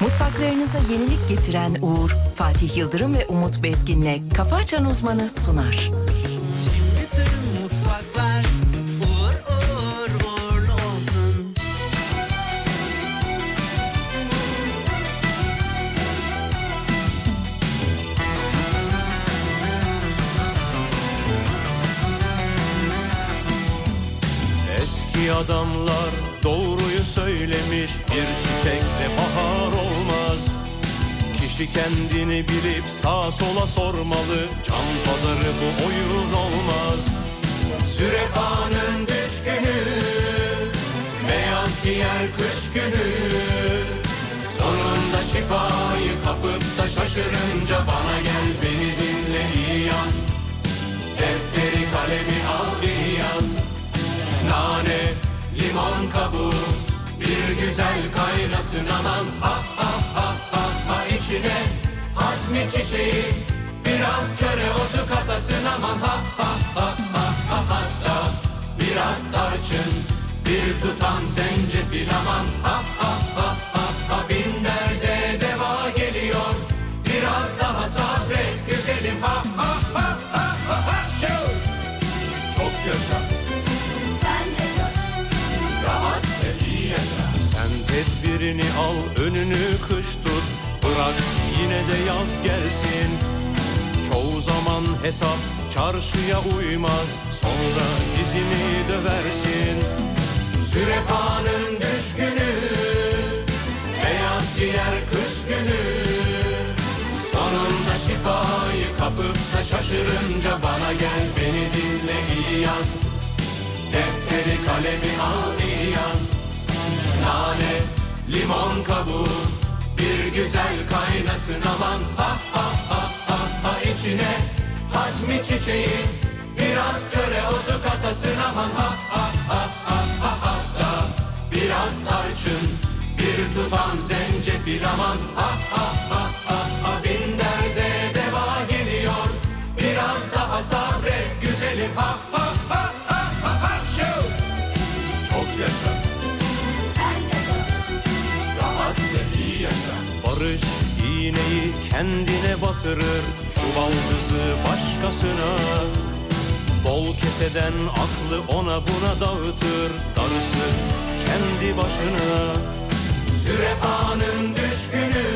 Mutfaklarınıza yenilik getiren Uğur, Fatih Yıldırım ve Umut Bezgin'le Kafa Açan Uzmanı sunar. Bütün mutfaklar uğur uğur uğurlu olsun. Eski adamlar doğruyu söylemiş Bir olmaz Kişi kendini bilip sağa sola sormalı. Can pazarı bu oyun olmaz. Sürefanın düşkünü Beyaz giyer kış günü. Sonunda şifayı kapıp da şaşırınca Bana gel beni dinle iyi yaz. Defteri kalemi al iyi yaz. Nane, limon kabuğu Bir güzel kaynasın aman. Ha içine. Hazmi çiçeği Biraz çöre otu katasın aman. Ha ha ha ha ha hatta Biraz tarçın Bir tutam zencefil aman. Ha ha Bırak yine de yaz gelsin. Çoğu zaman hesap çarşıya uymaz. Sonra dizini döversin. Sürefanın düşkünü, beyaz giyer kış günü. Sonunda şifayı kapıp da şaşırınca bana gel beni dinle iyi yaz. Defteri kalemi al iyi yaz Nane, limon kabuğu Bir güzel kaynasın aman. Ha ha ha ha ha. İçine Hazmi çiçeği Biraz çöre otu katasın aman. Ha ha ha ha ha ha da Biraz tarçın Bir tutam zencefil aman. Ha ha ha ha ha. Bin derde deva geliyor. Biraz daha sabret güzelim. Ha kendine batırır, çuvaldızı başkasına. Bol keseden aklı ona buna dağıtır, darısı kendi başına. Sürefanın düşkünü,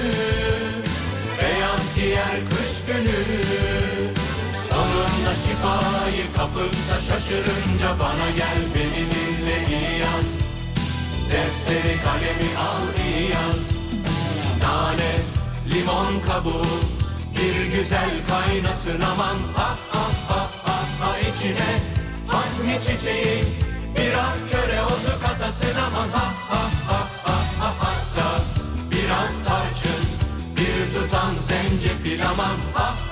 beyaz giyer kış günü. Sonunda şifayı kapıp şaşırınca bana gel beni dinle iyi yaz. Defteri kalemi al iyi yaz Nane, limon kabuğu Bir güzel kaynasın aman. Ha ha ha ha ha içine Hazmi çiçeği Biraz çöre otu katasın aman. Ha ha ha ha ha hatta Biraz tarçın Bir tutam zencefil aman. Ha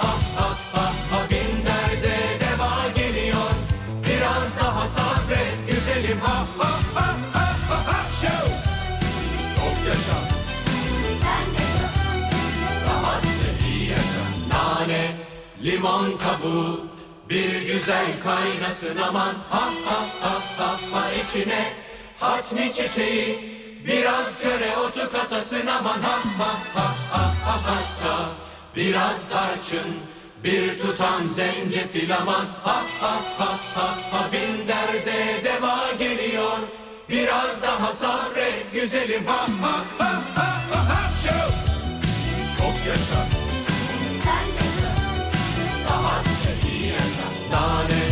limon kabuğu, bir güzel kaynasın aman. Ha ha ha ha ha içine hatmi çiçeği, biraz çöre otu katasın aman. Ha ha ha ha ha hatta biraz tarçın, bir tutam zencefil aman. Ha ha ha ha ha bin derde deva geliyor. Biraz daha sabret güzelim ha ha ha ha ha ha! Çok yaşa Nane,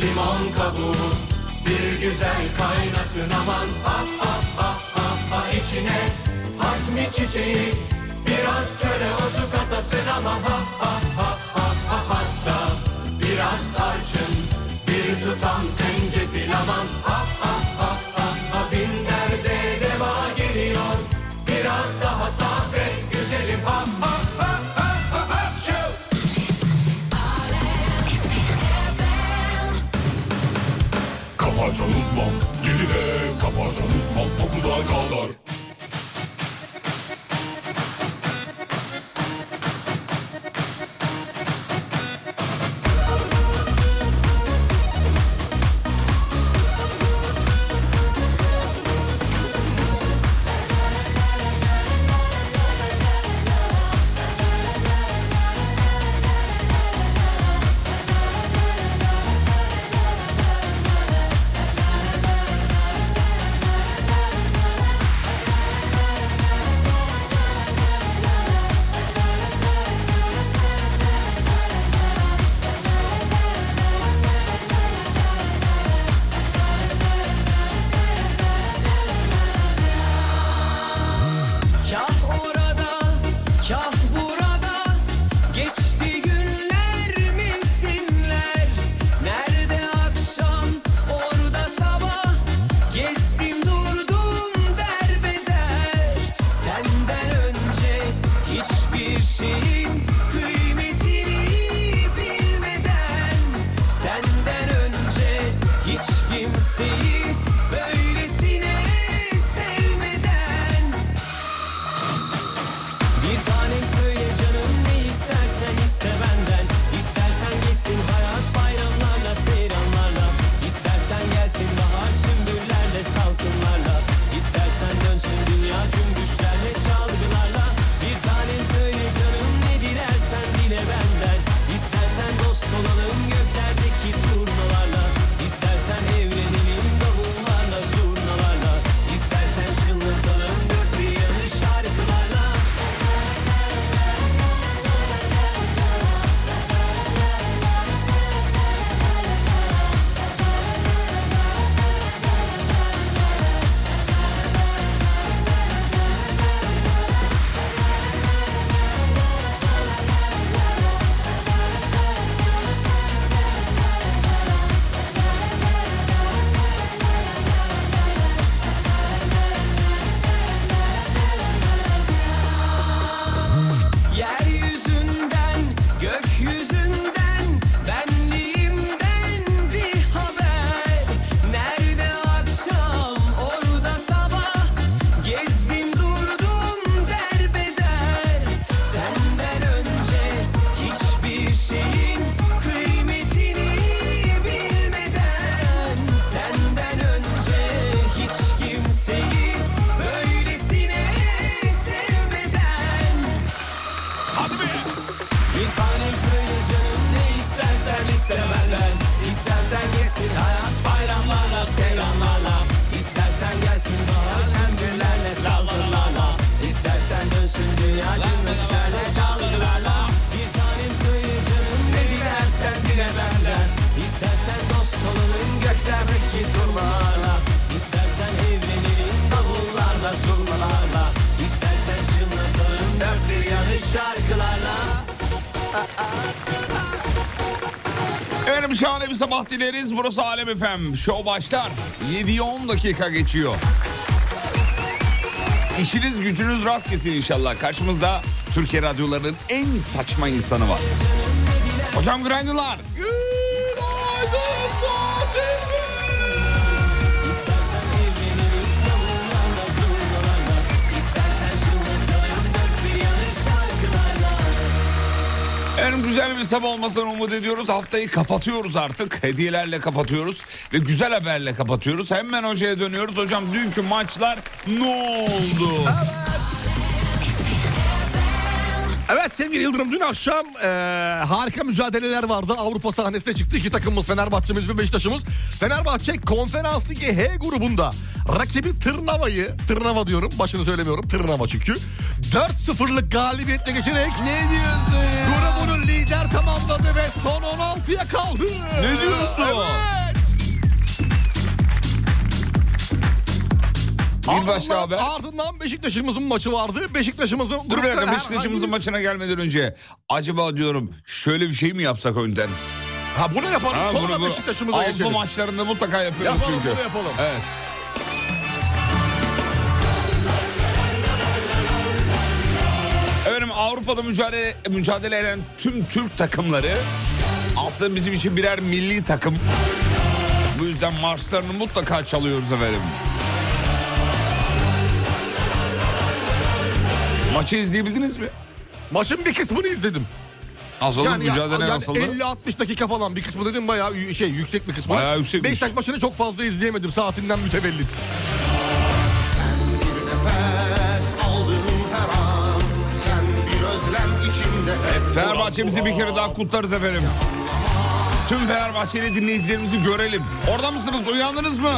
limon kabuğu, bir güzel kaynasın aman. Ha ha ha ha ha içine hazmi çiçeği, biraz çöre otu katasın aman. Ha ha ha ha ha hatta biraz tarçın, bir tutam zencefil aman. Ha uzman 9'a sabah dileriz. Burası Alem FM. Show başlar. 7'ye 10 dakika geçiyor. İşiniz gücünüz rast kesin inşallah. Karşımızda Türkiye radyolarının en saçma insanı var. Hocam günaydınlar. İstersen En güzel bir sabah olmasını umut ediyoruz. Haftayı kapatıyoruz artık. Hediyelerle kapatıyoruz. Ve güzel haberle kapatıyoruz. Hemen hocaya dönüyoruz. Hocam dünkü maçlar ne oldu? Evet sevgili Yıldırım dün akşam e, harika mücadeleler vardı. Avrupa sahnesine çıktı iki takımımız Fenerbahçe'miz ve Beşiktaş'ımız. Fenerbahçe konferans ligi H grubunda rakibi Tırnava'yı, Tırnava diyorum başını söylemiyorum Tırnava çünkü. 4-0'lık galibiyetle geçerek Ne diyorsun ya? grubunu lider tamamladı ve son 16'ya kaldı. Ne diyorsun? Evet. Bir başka Ardından- haber. Ardından Beşiktaş'ımızın maçı vardı. Beşiktaş'ımızın... Dur bir dakika Beşiktaş'ımızın maçına gelmeden önce acaba diyorum şöyle bir şey mi yapsak önden? Ha bunu yapalım Ha, sonra bunu bu Beşiktaş'ımıza Avrupa geçelim. maçlarında mutlaka yapıyoruz Yapalım, çünkü. bunu yapalım. Evet. Avrupa'da mücadele, mücadele eden tüm Türk takımları aslında bizim için birer milli takım. Bu yüzden marşlarını mutlaka çalıyoruz efendim. Maçı izleyebildiniz mi? Maçın bir kısmını izledim. Nasıldı Yani, ya- mücadele yani nasıldı? 50-60 dakika falan bir kısmı dedim bayağı şey yüksek bir kısmı. Bayağı yüksekmiş. Beşiktaş maçını çok fazla izleyemedim saatinden mütevellit. nefes Fenerbahçe'mizi bir kere daha kutlarız efendim. Tüm Fenerbahçeli dinleyicilerimizi görelim. Orada mısınız? Uyandınız mı?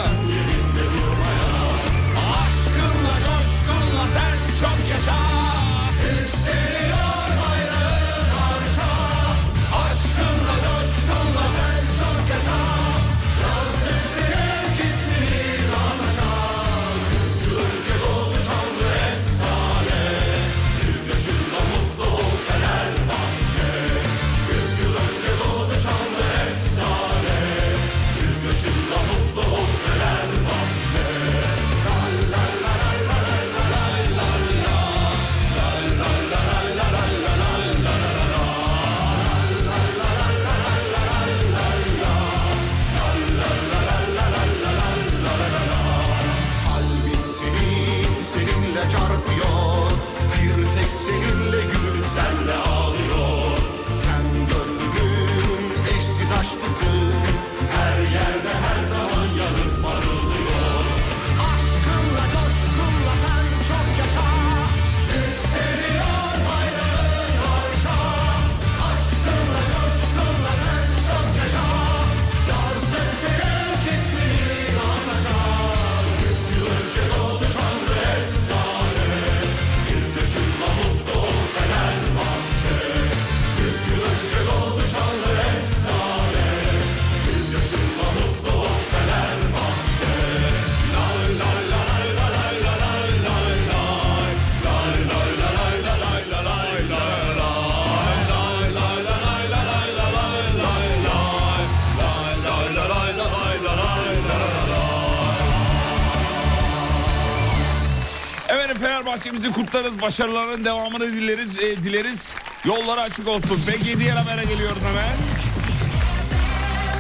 Fenerbahçe'mizi kutlarız. Başarıların devamını dileriz. e, dileriz. Yolları açık olsun. Peki diğer habere geliyoruz hemen.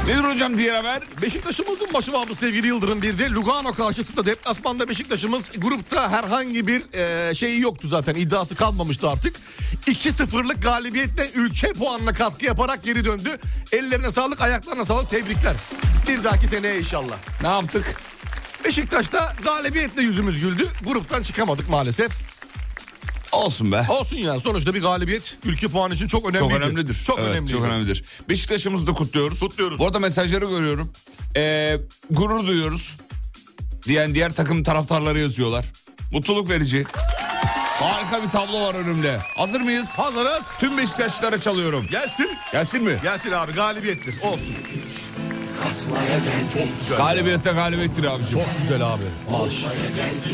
Nedir hocam diğer haber? Beşiktaş'ımızın başı vardı sevgili Yıldırım bir de Lugano karşısında deplasmanda Beşiktaş'ımız grupta herhangi bir e, şeyi yoktu zaten iddiası kalmamıştı artık. 2-0'lık galibiyetle ülke puanına katkı yaparak geri döndü. Ellerine sağlık ayaklarına sağlık tebrikler. Bir dahaki seneye inşallah. Ne yaptık? Beşiktaş'ta galibiyetle yüzümüz güldü. Gruptan çıkamadık maalesef. Olsun be. Olsun yani sonuçta bir galibiyet ülke puanı için çok önemli. Çok önemlidir. Çok Evet, önemli. Çok önemlidir. Beşiktaş'ımızı da kutluyoruz. Kutluyoruz. Bu arada mesajları görüyorum. Ee, gurur duyuyoruz. Diyen diğer takım taraftarları yazıyorlar. Mutluluk verici. Harika bir tablo var önümde. Hazır mıyız? Hazırız. Tüm Beşiktaşlılara çalıyorum. Gelsin. Gelsin mi? Gelsin abi galibiyettir. Olsun. Galibiyette galibiyettir abicim. Çok güzel abi. Marş.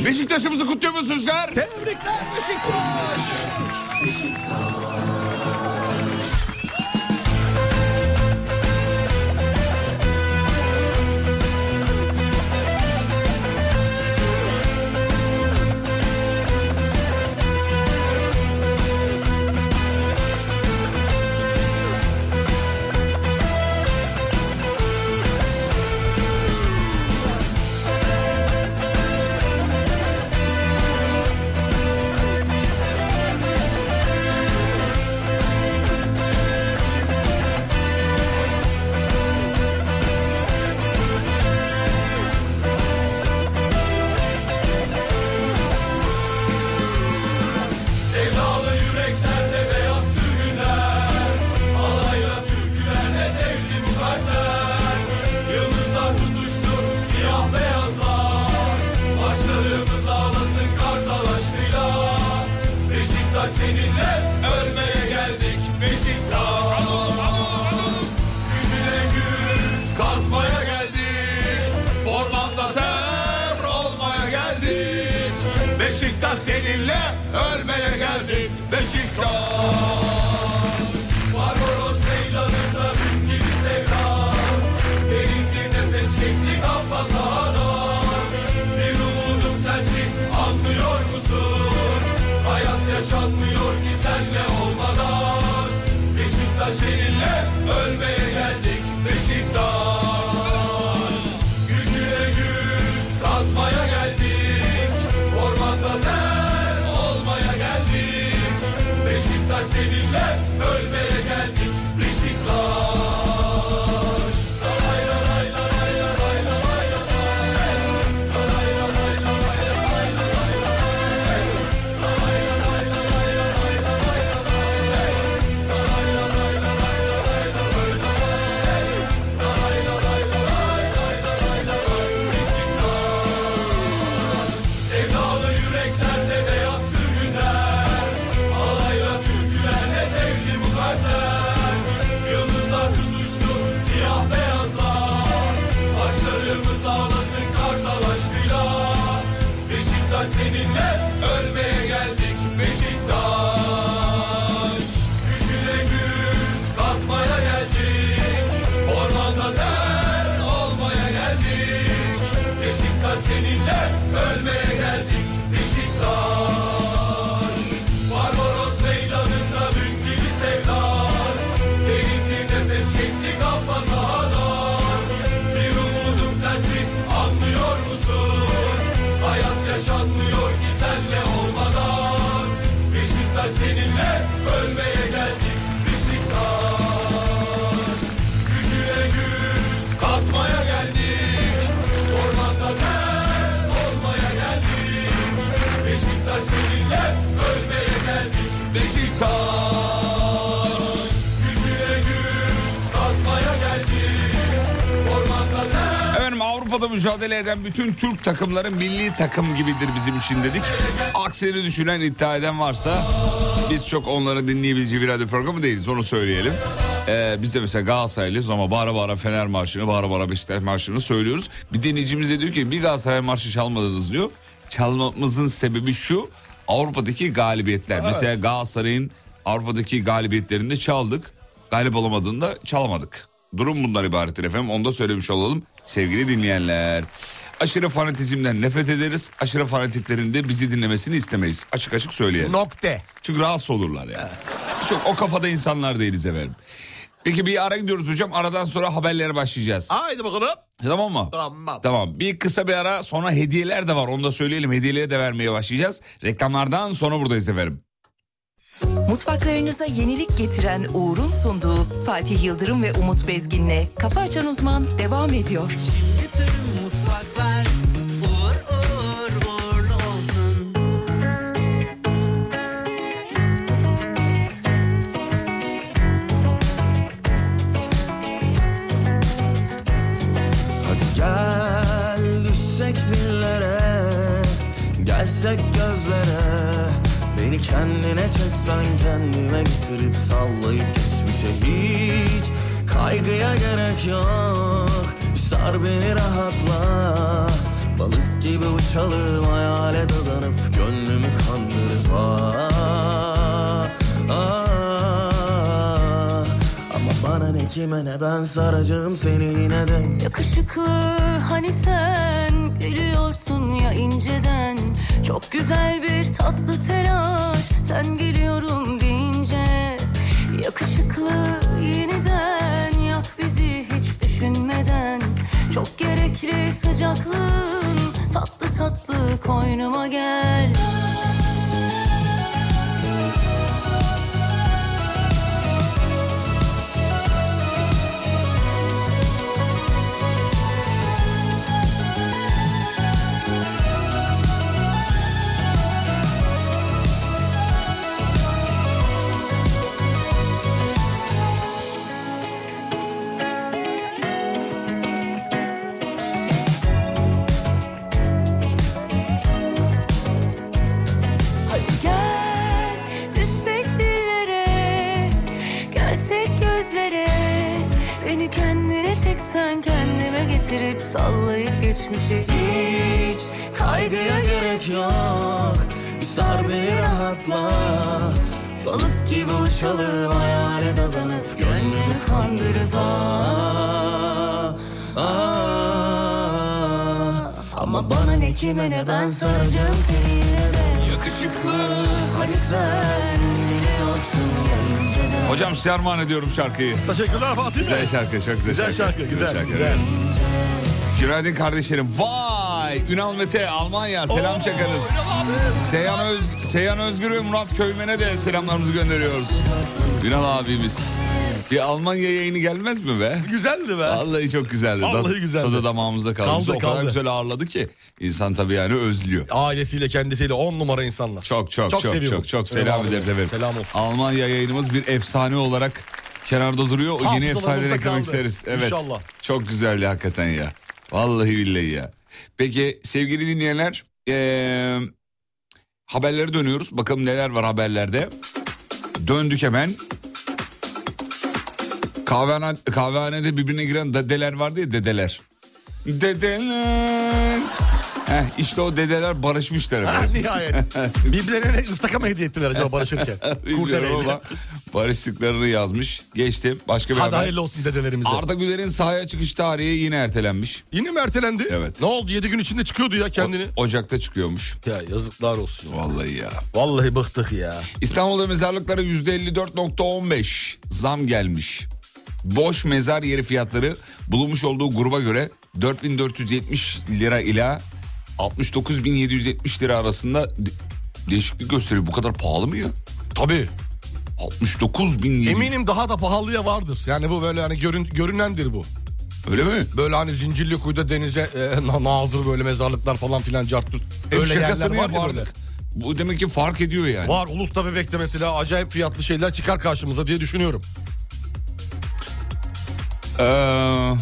Beşiktaş'ımızı kutluyor musunuz? Tebrikler Beşiktaş. Sevdalı Avrupa'da mücadele eden bütün Türk takımları milli takım gibidir bizim için dedik. Aksini düşünen iddia eden varsa biz çok onları dinleyebileceği bir radyo programı değiliz onu söyleyelim. Ee, biz de mesela Galatasaraylıyız ama bağıra bağıra Fener Marşı'nı bağıra bağıra Beşiktaş Marşı'nı söylüyoruz. Bir dinleyicimiz de diyor ki bir Galatasaray Marşı çalmadınız diyor. Çalmamızın sebebi şu Avrupa'daki galibiyetler. Mesela Galatasaray'ın Avrupa'daki galibiyetlerinde çaldık. Galip olamadığında çalamadık. Durum bundan ibarettir efendim. Onu da söylemiş olalım sevgili dinleyenler. Aşırı fanatizmden nefret ederiz. Aşırı fanatiklerin de bizi dinlemesini istemeyiz. Açık açık söyleyelim. Nokte. Çünkü rahatsız olurlar yani. Çok o kafada insanlar değiliz efendim. Peki bir ara gidiyoruz hocam. Aradan sonra haberlere başlayacağız. Haydi bakalım. Tamam mı? Tamam. Tamam. Bir kısa bir ara sonra hediyeler de var. Onu da söyleyelim. Hediyeleri de vermeye başlayacağız. Reklamlardan sonra buradayız efendim. Mutfaklarınıza yenilik getiren Uğur'un sunduğu Fatih Yıldırım ve Umut Bezgin'le Kafa Açan Uzman devam ediyor. Bütün mutfaklar uğur uğur uğurlu olsun. Hadi gel düşsek dillere Gelsek Kendine çeksen kendime getirip sallayıp geçmişe hiç Kaygıya gerek yok. Sar beni rahatla Balık gibi uçalım hayale dadanıp Gönlümü kandırıp ah, ah. Ama bana ne kime ne ben saracağım seni yine de. Yakışıklı hani sen gülüyorsun ya inceden Çok güzel bir tatlı telaş. Sen geliyorum deyince Yakışıklı yeniden yak bizi hiç düşünmeden. Çok gerekli sıcaklığın tatlı tatlı koynuma gel kendine çeksen kendime getirip sallayıp geçmişe hiç Kaygıya gerek yok. Bir sar beni rahatla. Balık gibi uçalım hayale dadanıp Gönlümü kandırıp ah, ah. Ama bana ne kime ne ben saracağım seni de. Yakışıklı hani sen Hocam size armağan ediyorum şarkıyı. Teşekkürler Fatih Güzel şarkı, çok güzel, Güzel şarkı, güzel, şarkı, güzel. evet. Günaydın kardeşlerim. Vay! Ünal Mete, Almanya. Selam çakarız. Seyhan, Öz, Seyhan Özgür ve Murat Köymen'e de selamlarımızı gönderiyoruz. Ünal abimiz. Bir Almanya yayını gelmez mi be? Güzeldi be. Vallahi çok güzeldi. Vallahi Tadı- güzeldi. Tadı damağımızda kaldı. Kaldı, o kadar kaldı. güzel ağırladı ki insan tabii yani özlüyor. Ailesiyle kendisiyle on numara insanlar. Çok çok çok çok seviyorum. çok, selam Eyvallah. ederiz efendim. Selam olsun. Almanya yayınımız bir efsane olarak kenarda duruyor. O yeni efsaneleri eklemek isteriz. Evet. İnşallah. Çok güzeldi hakikaten ya. Vallahi billahi ya. Peki sevgili dinleyenler eee, haberlere dönüyoruz. Bakalım neler var haberlerde. Döndük hemen. Kahvehane, kahvehanede birbirine giren dedeler vardı ya dedeler. Dedeler. Heh, işte o dedeler barışmışlar. Ha, nihayet. Birbirlerine ıstaka mı hediye ettiler acaba barışırken? Bilmiyorum ama barıştıklarını yazmış. Geçtim. Başka bir Hadi haber. hayırlı olsun dedelerimize. Arda Güler'in sahaya çıkış tarihi yine ertelenmiş. Yine mi ertelendi? Evet. Ne oldu? 7 gün içinde çıkıyordu ya kendini. O- Ocak'ta çıkıyormuş. Ya yazıklar olsun. Vallahi ya. Vallahi bıktık ya. İstanbul'da mezarlıklara %54.15 zam gelmiş. Boş mezar yeri fiyatları bulunmuş olduğu gruba göre 4470 lira ile 69.770 lira arasında de- değişiklik gösteriyor. Bu kadar pahalı mı ya? Tabii. 69.700 Eminim daha da pahalıya vardır. Yani bu böyle hani görün, görünendir bu. Öyle mi? Böyle hani zincirli kuyuda denize e, na- nazır böyle mezarlıklar falan filan carturt. Hep Öyle yerler şakasını var ya. Bu demek ki fark ediyor yani. Var Ulus'ta Bebek'te mesela acayip fiyatlı şeyler çıkar karşımıza diye düşünüyorum. Ee,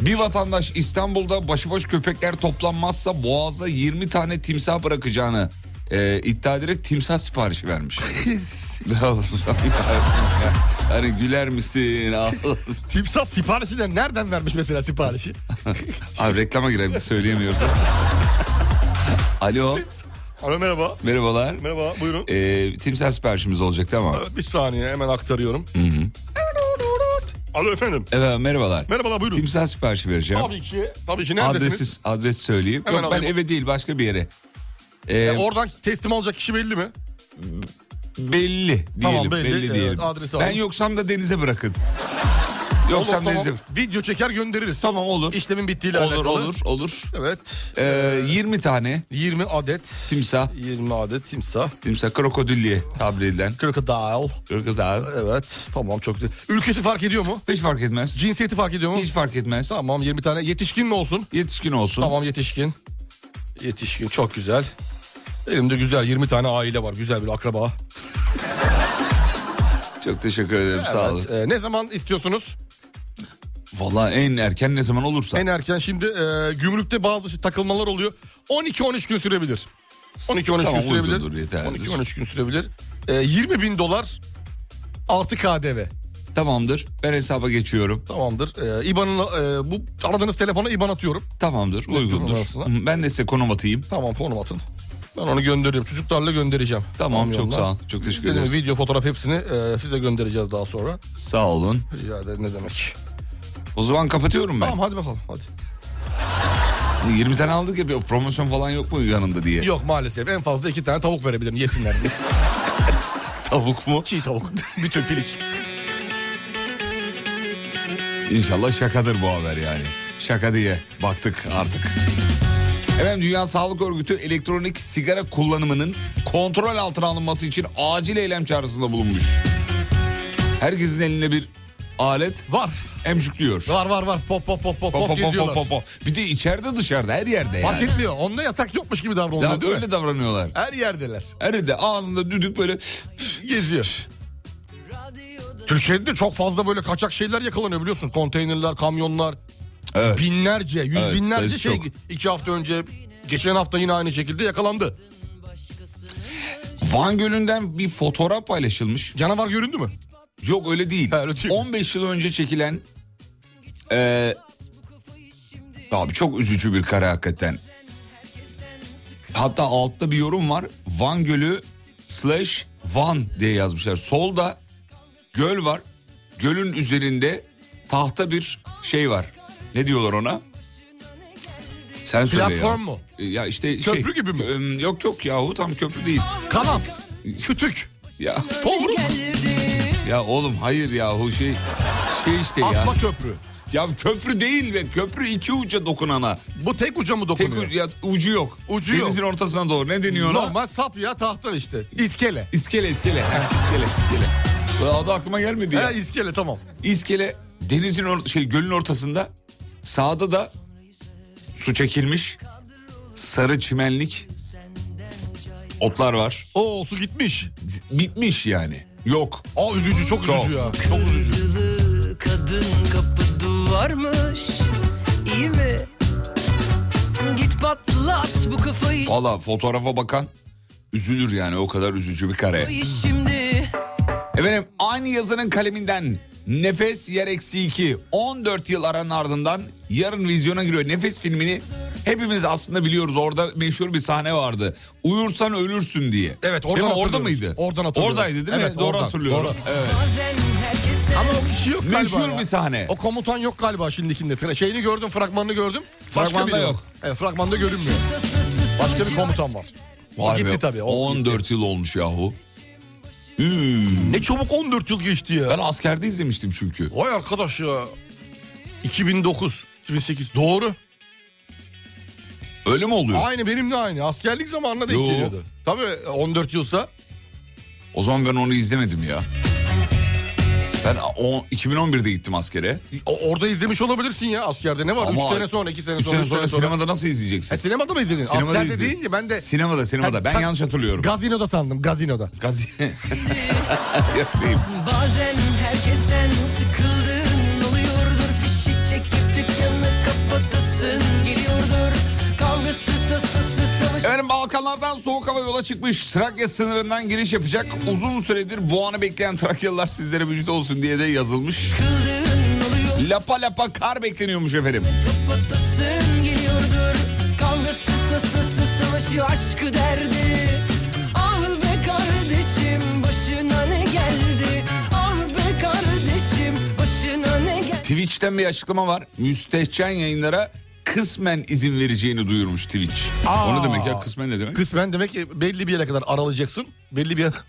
bir vatandaş İstanbul'da başıboş köpekler toplanmazsa boğaza 20 tane timsah bırakacağını e, iddia ederek timsah siparişi vermiş. hani güler misin? Timsah siparişi de nereden vermiş mesela siparişi? Abi reklama girelim söyleyemiyoruz. Alo Alo merhaba. merhabalar. Merhaba buyurun. Ee, timsah siparişimiz olacaktı ama. Evet, bir saniye hemen aktarıyorum. Alo efendim. Evet merhabalar. Merhabalar buyurun. Timsah siparişi vereceğim. Tabii ki. Tabii ki neredesiniz? Adresi, adres söyleyeyim. Hemen Yok ben eve değil başka bir yere. Ee, E, oradan teslim alacak kişi belli mi? belli diyelim. Tamam, belli. belli, Evet, diyelim. adresi ben alayım. yoksam da denize bırakın. Olur, Yoksam tamam. denize. Video çeker göndeririz. Tamam olur. İşlemin bittiğiyle olur alakalı. olur olur. Evet. Ee, 20 tane 20 adet. timsah. 20 adet timsah. Timsah krokodilye tabir edilen. Crocodile. Krokodil. Evet tamam çok güzel. Ülkesi fark ediyor mu? Hiç fark etmez. Cinsiyeti fark ediyor mu? Hiç fark etmez. Tamam 20 tane. Yetişkin mi olsun? Yetişkin olsun. Tamam yetişkin. Yetişkin çok güzel. Elimde güzel 20 tane aile var. Güzel bir akraba. Çok teşekkür ederim sağ olun. Evet. e, ne zaman istiyorsunuz? Vallahi en erken ne zaman olursa. En erken şimdi e, gümrükte bazı şey- takılmalar oluyor. 12-13 gün sürebilir. 12-13 Tamam, gün sürebilir. uygundur, yeterlidir. 12-13 gün sürebilir. E, 20 bin dolar artı KDV. Tamamdır. Ben hesaba geçiyorum. Tamamdır. E, İBAN'ın e, bu aradığınız telefona İBAN atıyorum. Tamamdır. Uygundur. Hı, Ben de size konum atayım. Tamam konum atın. Ben onu gönderiyorum. Çocuklarla göndereceğim. Tamam çok Kamyonla. sağ ol. Çok teşekkür ederim. video fotoğraf hepsini e, size göndereceğiz daha sonra. Sağ olun. Rica ederim ne demek. O zaman kapatıyorum ben. Tamam hadi bakalım hadi. 20 tane aldık ya bir promosyon falan yok mu yanında diye. Yok maalesef en fazla iki tane tavuk verebilirim yesinler diye. Tavuk mu? Çiğ tavuk. Bütün piliç. İnşallah şakadır bu haber yani. Şaka diye baktık artık. Efendim Dünya Sağlık Örgütü elektronik sigara kullanımının kontrol altına alınması için acil eylem çağrısında bulunmuş. Herkesin elinde bir alet Var. emcikliyor. Var var var. Pop pop pop pop Pop, pop, pop pop, geziyorlar. pop, pop. Bir de içeride dışarıda her yerde Fark yani. etmiyor. Onda yasak yokmuş gibi davranılıyor Ya değil mi? öyle davranıyorlar. Her yerdeler. Her de ağzında düdük böyle Geziyor. Türkiye'de de çok fazla böyle kaçak şeyler yakalanıyor biliyorsun. Konteynerler, kamyonlar. Evet. Binlerce, yüz Evet, binlerce şey. çok. iki hafta önce, geçen hafta yine aynı şekilde yakalandı. Van Gölü'nden bir fotoğraf paylaşılmış. Canavar göründü mü? Yok öyle değil. Ha, öyle değil. 15 yıl önce çekilen e, abi çok üzücü bir kare hakikaten. Hatta altta bir yorum var. Van Gölü slash Van diye yazmışlar. Solda göl var. Gölün üzerinde tahta bir şey var. Ne diyorlar ona? Sen söyle ya. Platform mu? Ya işte Köprü şey, gibi mi? Yok yok yahu tam köprü değil. Kalas, kütük, Ya tomruk, ya oğlum hayır yahu şey şey işte ya. asma köprü. Ya köprü değil be. Köprü iki uca dokunana. Bu tek uca mı Tek dokunuyor? ucu, ya, ucu yok. Ucu yok. Denizin ortasına doğru. Ne deniyor ona? Normal sap ya tahta işte. İskele. İskele iskele. Heh, iskele iskele. Bu adı aklıma gelmedi ya. He iskele tamam. İskele denizin or- şey gölün ortasında. Sağda da su çekilmiş. Sarı çimenlik otlar var. Oo su gitmiş. Bitmiş yani. Yok. Aa üzücü çok Çok. üzücü ya. Çok üzücü. Kadın kapı duvarmış İyi mi? Git patlat bu kafayı Valla fotoğrafa bakan üzülür yani o kadar üzücü bir kare. şimdi Efendim aynı yazının kaleminden Nefes Yer Eksi 2 14 yıl aranın ardından yarın vizyona giriyor. Nefes filmini hepimiz aslında biliyoruz. Orada meşhur bir sahne vardı. Uyursan ölürsün diye. Evet, oradan Değil mi? Orada mıydı? Oradan hatırlıyoruz. Oradaydı değil mi? Evet, Doğru oradan, hatırlıyorum. doğru. Evet. Ama o kişi yok galiba Meşhur ya. bir sahne. O komutan yok galiba şimdikinde. Tra- Şeyini gördüm, fragmanını gördüm. Başka Fragmanda biri yok. Evet, fragmanda görünmüyor. Başka bir komutan var. O Vay gitti be, tabii. o 14 yıl olmuş yahu. Hmm. Ne çabuk 14 yıl geçti ya. Ben askerde izlemiştim çünkü. Vay arkadaş ya. 2009, 2008 doğru. Öyle mi oluyor? Aynı benimle aynı. Askerlik zamanına denk Yo. geliyordu. Tabii 14 yılsa O zaman ben onu izlemedim ya. Ben o, 2011'de gittim askere. o- orada izlemiş olabilirsin ya askerde. Ne var? 3 Ama sene sonra, 2 sene Üç sonra, sene üç sene sonra sinemada nasıl izleyeceksin? E, sinemada mı izledin? Sinemada Askerde izledim. deyince ben de... Sinemada sinemada. Ben Ha, yanlış hatırlıyorum. Gazinoda sandım, gazinoda. Gazi... Yapayım. Bazen herkesten sıkıldın Efendim Balkanlardan soğuk hava yola çıkmış. Trakya sınırından giriş yapacak. Uzun süredir bu anı bekleyen Trakyalılar sizlere müjde olsun diye de yazılmış. Lapa lapa kar bekleniyormuş efendim. kapatasın savaşı aşkı derdi Ah be kardeşim başına ne geldi Ah be kardeşim başına ne Twitch'ten bir açıklama var. Müstehcen yayınlara kısmen izin vereceğini duyurmuş Twitch. Aa. O ne demek ya kısmen ne demek? Kısmen demek ki belli bir yere kadar aralayacaksın. Belli bir yere...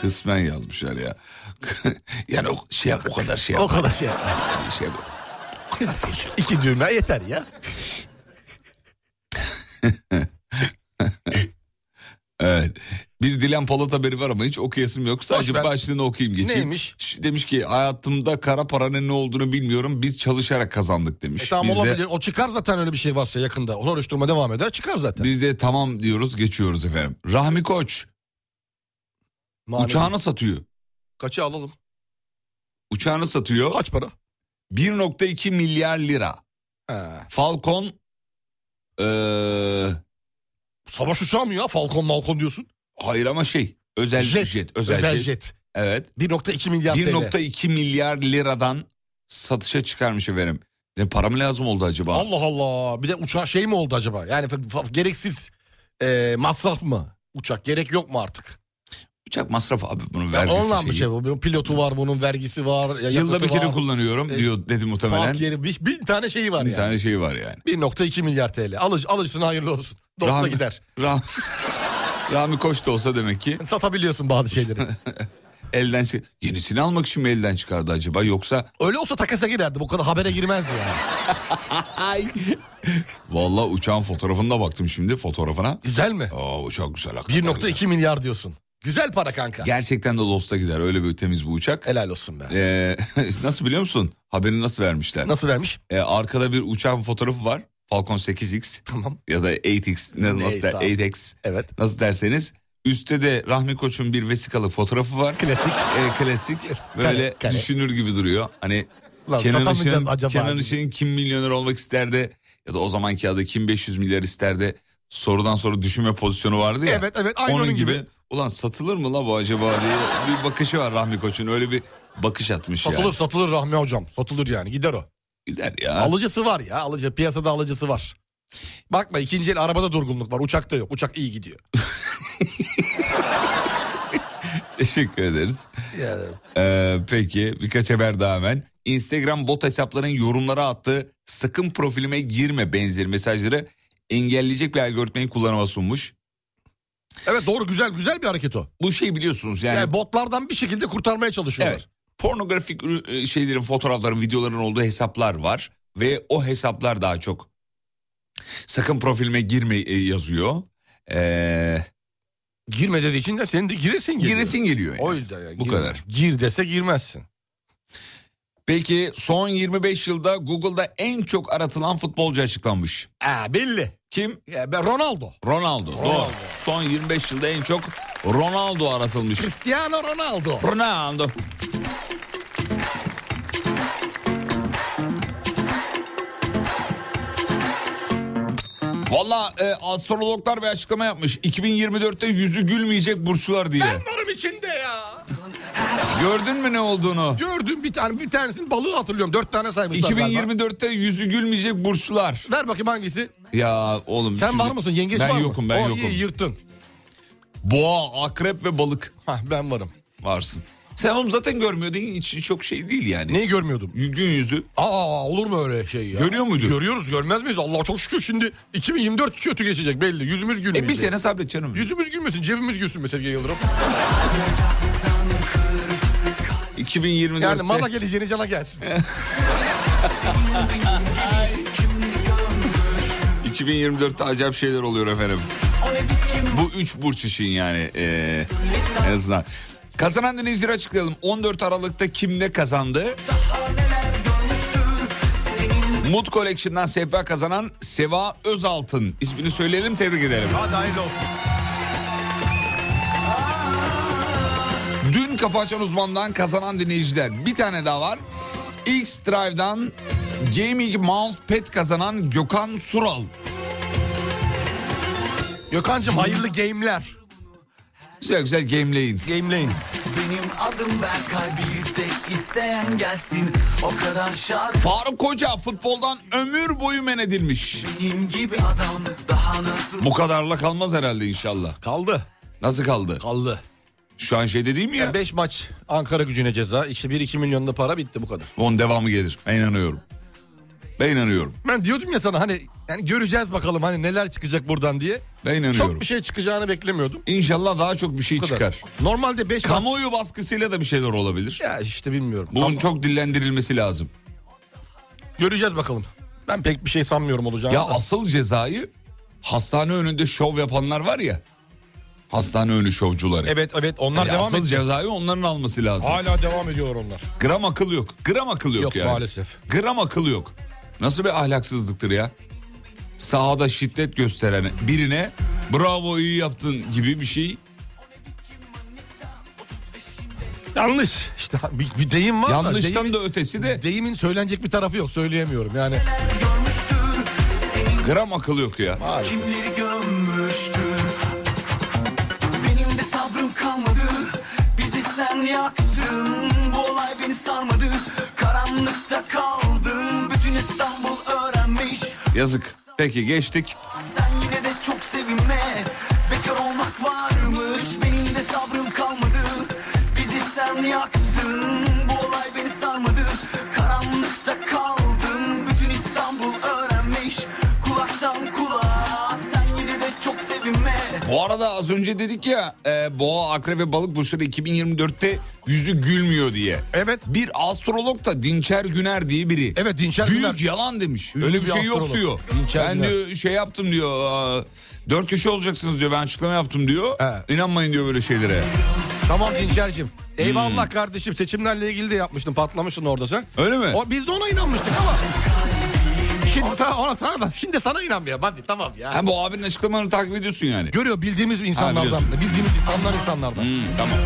Kısmen yazmışlar ya. yani o şey o kadar şey o kadar şey. şey yap. İki düğme yeter ya. Evet. Bir Dilan Polat haberi var ama hiç okuyasım yok. Sadece ver. başlığını okuyayım geçeyim. Neymiş? Demiş ki hayatımda kara paranın ne olduğunu bilmiyorum. Biz çalışarak kazandık demiş. E tamam biz, olabilir. de, O çıkar zaten öyle bir şey varsa yakında. Onu oluşturma devam eder çıkar zaten. biz de tamam diyoruz geçiyoruz efendim. Rahmi Koç Manevi. uçağını satıyor. Kaçı alalım? Uçağını satıyor. Kaç para? 1.2 milyar lira. He. Falcon eee, Savaş uçağı mı ya? Falcon Malcon diyorsun. Hayır ama şey özel jet. Jet. özel, Özel jet. jet. Evet. 1.2 milyar TL. 1.2 milyar liradan satışa çıkarmış efendim. Ne para mı lazım oldu acaba? Allah Allah. Bir de uçağa şey mi oldu acaba? Yani gereksiz e, masraf mı? Uçak gerek yok mu artık? Uçak masrafı abi bunun vergisi ondan bir şeyi. şey bu. Pilotu var, bunun vergisi var. Yılda bir kere var, kullanıyorum E, diyor dedi muhtemelen. Park yeri, bir, bin tane şeyi var Bir yani. tane şey var yani. 1.2 milyar TL. Alıcı, alıcısına hayırlı olsun. Dosta gider. Rah Rami Koç da olsa demek ki Satabiliyorsun bazı şeyleri. elden çık. Yenisini almak için mi elden çıkardı acaba yoksa Öyle olsa takasa girerdi. Bu kadar habere girmezdi yani. Vallahi uçağın fotoğrafına baktım şimdi fotoğrafına. Güzel mi? Aa o çok güzel hakikaten güzel. 1.2 milyar diyorsun. Güzel para kanka. Gerçekten de Lost'a gider öyle bir temiz bu uçak. Helal olsun be. Ee, nasıl biliyor musun? Haberini nasıl vermişler? Nasıl vermiş? Ee, arkada bir uçağın fotoğrafı var. Falcon 8X Tamam. ya da 8X ne, nasıl Neyse der, abi. 8X Evet. nasıl derseniz. Üstte de Rahmi Koç'un bir vesikalık fotoğrafı var. Klasik. Ee, klasik. Böyle Kare, kare. düşünür gibi duruyor. Hani Lan Kenan Işık'ın acaba Kenan. Işık'ın kim milyoner olmak isterdi ya da o zamanki adı kim 500 milyar isterdi sorudan sonra düşünme pozisyonu vardı ya. Evet, evet, aynı onun onun gibi. gibi. Ulan satılır mı la bu acaba diye bir bakışı var Rahmi Koç'un öyle bir bakış atmış Satılır yani. satılır Rahmi hocam. Satılır yani gider o. Gider ya. Alıcısı var ya alıcı piyasada alıcısı var. Bakma ikinci el arabada durgunluk var uçakta yok uçak iyi gidiyor. Teşekkür ederiz. Ee, peki birkaç haber daha hemen. Instagram bot hesapların yorumlara attığı sakın profilime girme benzeri mesajları engelleyecek bir algoritmayı kullanıma sunmuş. Evet doğru güzel güzel bir hareket o. Bu şey biliyorsunuz yani, Yani, botlardan bir şekilde kurtarmaya çalışıyorlar. evet, pornografik e, şeylerin fotoğrafların videoların olduğu hesaplar var ve o hesaplar daha çok sakın profilime girme e, yazıyor. Ee, Girme dediği için de senin de giresin geliyor. giresin geliyor. yani. O yüzden ya. Bu girme. kadar. Gir dese girmezsin. Peki son 25 yılda Google'da en çok aratılan futbolcu açıklanmış. Aa, belli. Kim? Ben Ronaldo. Ronaldo. Doğru. Son 25 yılda en çok Ronaldo aratılmış. Cristiano Ronaldo. Ronaldo. Valla e, astrologlar bir açıklama yapmış. 2024'te yüzü gülmeyecek burçlar diye. Ben varım içinde ya. Gördün mü ne olduğunu? Gördüm bir tane bir tanesinin balığı hatırlıyorum. Dört tane saymışlar galiba. 2024'te yüzü gülmeyecek burçlar. Ver bakayım hangisi? Ya oğlum. Sen şimdi- var mısın? Yengeç ben var mı? yokum ben O, yokum. yırttın. Boğa, akrep ve balık Hah ben varım. varsın. Sen oğlum zaten görmüyordun için çok şey değil yani. Neyi görmüyordum? Gün yüzü. Aa olur mu öyle şey ya? Görüyor muydun? Görüyoruz görmez miyiz? Allah çok şükür şimdi 2024 kötü geçecek belli. Yüzümüz gülmeyecek. E bir sene sabret canım. Yüzümüz gülmesin cebimiz gülsün be Sevgili Yıldırım. 2024'te. Yani mala geleceğini cana gelsin. 2024'te acayip şeyler oluyor efendim. Bu üç burç için yani eee, en azından. Kazanan dinleyicileri açıklayalım. 14 Aralık'ta kim ne kazandı? Mood Collection'dan sehpa kazanan Seva Özaltın. İsmini söyleyelim tebrik edelim. Hadi hayırlı olsun. Dün Kafa Açan Uzman'dan kazanan dinleyiciler. Bir tane daha var. X Drive'dan Gaming Mouse Pad kazanan Gökhan Sural. Gökhan'cığım hayırlı game'ler. Güzel güzel gameleyin. Game'leyin. Benim adım Berkay bir de isteyen gelsin O kadar şart Faruk Koca futboldan ömür boyu men edilmiş. benim gibi adam Daha nasıl Bu kadarla kalmaz herhalde inşallah. Kaldı. Nasıl kaldı? Kaldı. Şu an şeyde değil mi ya? 5 maç Ankara gücüne ceza. İşte 1-2 milyonda para bitti bu kadar. Onun devamı gelir. Ben inanıyorum. Ben inanıyorum. Ben diyordum ya sana hani yani göreceğiz bakalım hani neler çıkacak buradan diye. Ben inanıyorum. Çok bir şey çıkacağını beklemiyordum. İnşallah daha çok bir şey çıkar. Normalde 5 maç... Kamuoyu baskısıyla da bir şeyler olabilir. Ya işte bilmiyorum. Bunun Tam- çok dillendirilmesi lazım. Göreceğiz bakalım. Ben pek bir şey sanmıyorum olacağını. Ya da. asıl cezayı hastane önünde şov yapanlar var ya. Hastane önü şovcuları. Evet evet onlar Yani devam asıl ediyor. cezayı onların alması lazım. Hala devam ediyorlar onlar. Gram akıl yok. Gram akıl yok, Yok yani. maalesef. Gram akıl yok. Nasıl bir ahlaksızlıktır ya? Sahada şiddet gösteren birine bravo iyi yaptın gibi bir şey. Yanlış. İşte bir, bir deyim var da. Yanlıştan da ötesi de Deyimin söylenecek bir tarafı yok söyleyemiyorum yani. gram akıl yok ya. Maalesef. Kimleri gömmüştür Benim de sabrım kalmadı Bizi sen yaktın Bu olay beni sarmadı Karanlıkta öğrenmiş Yazık. Peki geçtik. Sen yine de çok sevinme Bekar olmak varmış Benim de sabrım kalmadı Bizi sen yaktın Bu arada az önce dedik ya e, boğa, akrep ve balık burçları 2024'te yüzü gülmüyor diye. Evet. Bir astrolog da Dinçer Güner diye biri. Evet Dinçer Büyük Güner. yalan demiş. Ünlü Öyle bir bir şey yok astrolog. diyor. Dinçer ben Güner. diyor şey yaptım diyor. aa, Dört köşe olacaksınız diyor. Ben açıklama yaptım diyor. Evet. İnanmayın diyor böyle şeylere. Tamam Dinçer'cim. Hmm. Eyvallah kardeşim seçimlerle ilgili de yapmıştın patlamıştın orada sen. Öyle mi? O, biz de ona inanmıştık ama. Şimdi sana, ona, sana da, şimdi sana inanmıyor. Hadi tamam ya. Ha, bu abinin açıklamalarını takip ediyorsun yani. Görüyor bildiğimiz Ha, insanlardan. biliyorsun. bildiğimiz anlar insanlardan. Hmm, tamam.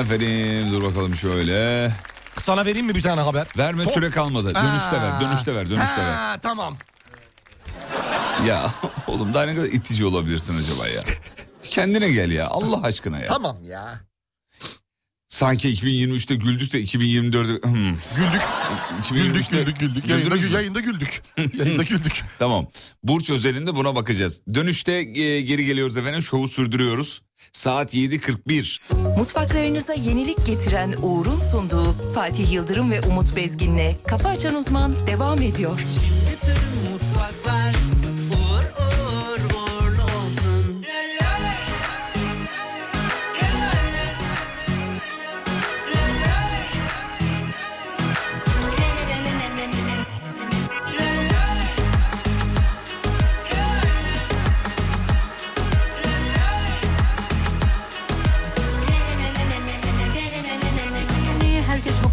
Efendim dur bakalım şöyle. Sana vereyim mi bir tane haber? Verme Çok- süre kalmadı. Dönüşte ver, dönüşte ver, dönüşte ver. Ha, tamam. Ya oğlum daha ne kadar itici olabilirsin acaba ya? Kendine gel ya Allah aşkına ya. Tamam ya. Sanki 2023'te güldük de 2024'te... Hmm. Güldük. Güldük 2023'te güldük güldük. Yayında, güldünüz mü? yayında güldük. yayında güldük. Tamam. Burç özelinde buna bakacağız. Dönüşte e, geri geliyoruz efendim. Şovu sürdürüyoruz. Saat 7.41. Mutfaklarınıza yenilik getiren Uğur'un sunduğu Fatih Yıldırım ve Umut Bezgin'le Kafa Açan Uzman devam ediyor. Bütün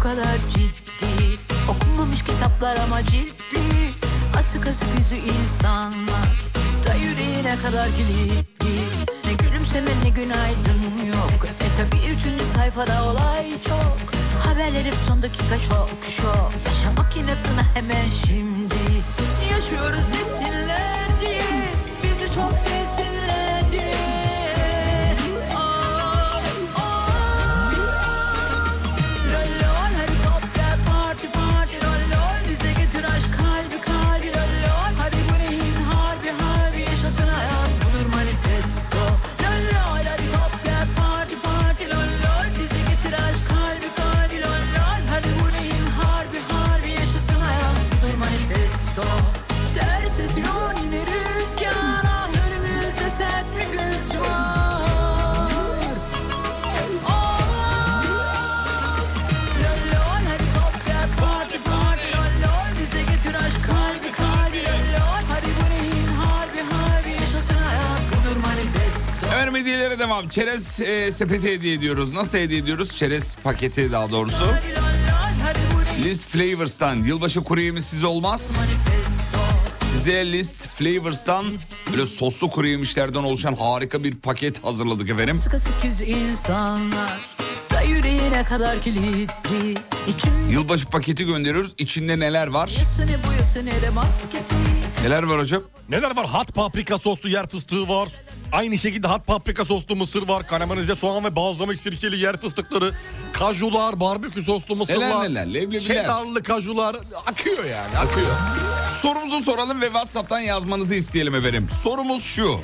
kadar ciddi. Okunmamış kitaplar ama ciddi. Asık asık yüzü insanlar. Da yüreğine kadar kilitli. Ne gülümseme ne günaydın yok. E tabi üçüncü sayfada olay çok. Haberler hep son dakika şok şok. Yaşamak yine bana hemen şimdi. Yaşıyoruz desinler diye Bizi çok sevsinler diye Hediyelere devam. Çerez e, sepeti hediye ediyoruz. Nasıl hediye ediyoruz? Çerez paketi daha doğrusu. List Flavors'tan. Yılbaşı kuru yemiş size olmaz. Size List Flavors'tan böyle soslu kuru yemişlerden oluşan harika bir paket hazırladık efendim. Sık sık yüz insanlar yüreğine kadar kilitli İçim Yılbaşı paketi gönderiyoruz. İçinde neler var? Neler var hocam? Neler var? Hot paprika soslu yer fıstığı var. Aynı şekilde hot paprika soslu mısır var. Karamelize soğan ve bazlama sirkeli yer fıstıkları. Kajular, barbekü soslu mısırlar. Neler neler, leblebiler. Çedarlı kajular. Akıyor yani akıyor. Sorumuzu soralım ve WhatsApp'tan yazmanızı isteyelim efendim. Sorumuz şu.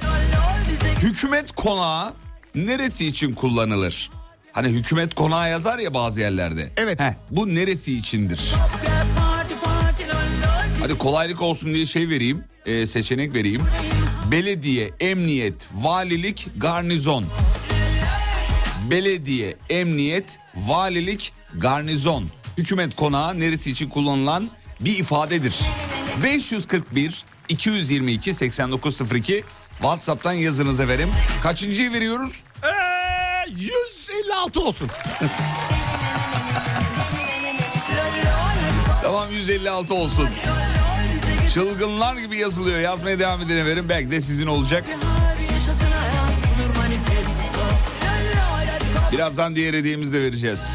Hükümet konağı neresi için kullanılır? Hani hükümet konağı yazar ya bazı yerlerde. Evet. Heh, bu neresi içindir? Hadi kolaylık olsun diye şey vereyim, e, seçenek vereyim. Belediye, emniyet, valilik, garnizon. Belediye, emniyet, valilik, garnizon. Hükümet konağı neresi için kullanılan bir ifadedir. 541 222 8902 WhatsApp'tan yazınız efendim. Kaçıncıyı veriyoruz? Ee, 156 olsun. Tamam 156 olsun. Çılgınlar gibi yazılıyor. Yazmaya devam edin efendim. Belki de sizin olacak. Birazdan diğer hediyemizi de vereceğiz.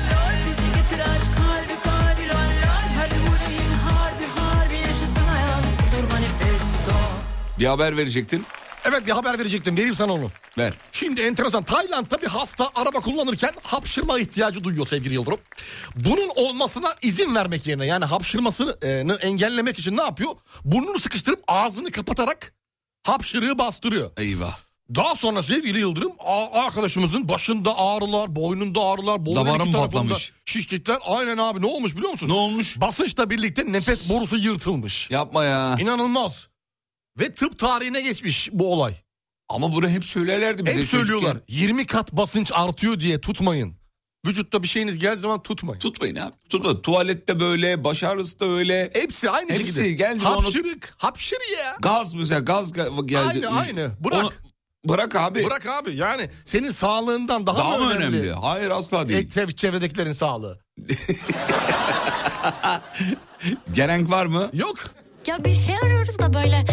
Bir haber verecektin. Evet bir haber verecektim. Vereyim sana onu. Ver. Şimdi enteresan. Tayland'da bir hasta araba kullanırken hapşırma ihtiyacı duyuyor sevgili Yıldırım. Bunun olmasına izin vermek yerine yani hapşırmasını e, engellemek için ne yapıyor? Burnunu sıkıştırıp ağzını kapatarak hapşırığı bastırıyor. Eyvah. Daha sonra sevgili Yıldırım arkadaşımızın başında ağrılar, boynunda ağrılar, boynun iki patlamış? şişlikler. Aynen abi ne olmuş biliyor musun? Ne olmuş? Basınçla birlikte nefes borusu yırtılmış. Yapma ya. İnanılmaz. Ve tıp tarihine geçmiş bu olay. Ama bunu hep söylerlerdi bize. Hep söylüyorlar. çocukken. 20 kat basınç artıyor diye tutmayın. Vücutta bir şeyiniz geldiği zaman tutmayın. Tutmayın abi. Tutma. Tuvalette böyle, baş ağrısı da öyle. Hepsi aynı Hepsi şekilde. geldi mi onu- Hapşırık. Hapşır ya. Gaz mesela gaz ga- geldi. Aynı aynı. Bırak. Onu- bırak abi. Bırak abi. Yani senin sağlığından daha, Daha mı önemli? önemli? Hayır asla değil. Etraf çevredekilerin sağlığı. Gerek var mı? Yok. Ya bir şey arıyoruz da böyle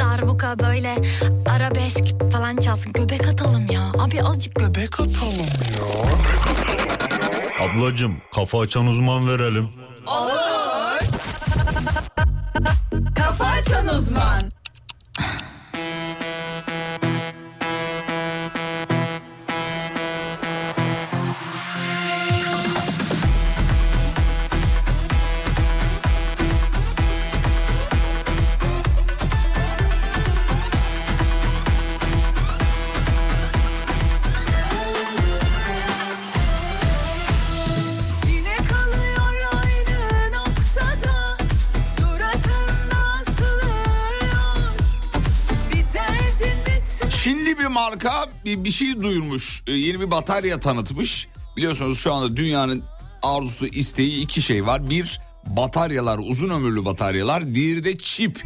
darbuka böyle arabesk falan çalsın. Göbek atalım ya. Abi azıcık göbek atalım. Ablacım kafa açan uzman verelim. Kafa açan uzman bir, bir şey duyurmuş. Ee, yeni bir batarya tanıtmış. Biliyorsunuz şu anda dünyanın arzusu, isteği iki şey var. Bir bataryalar, uzun ömürlü bataryalar. Diğeri de çip.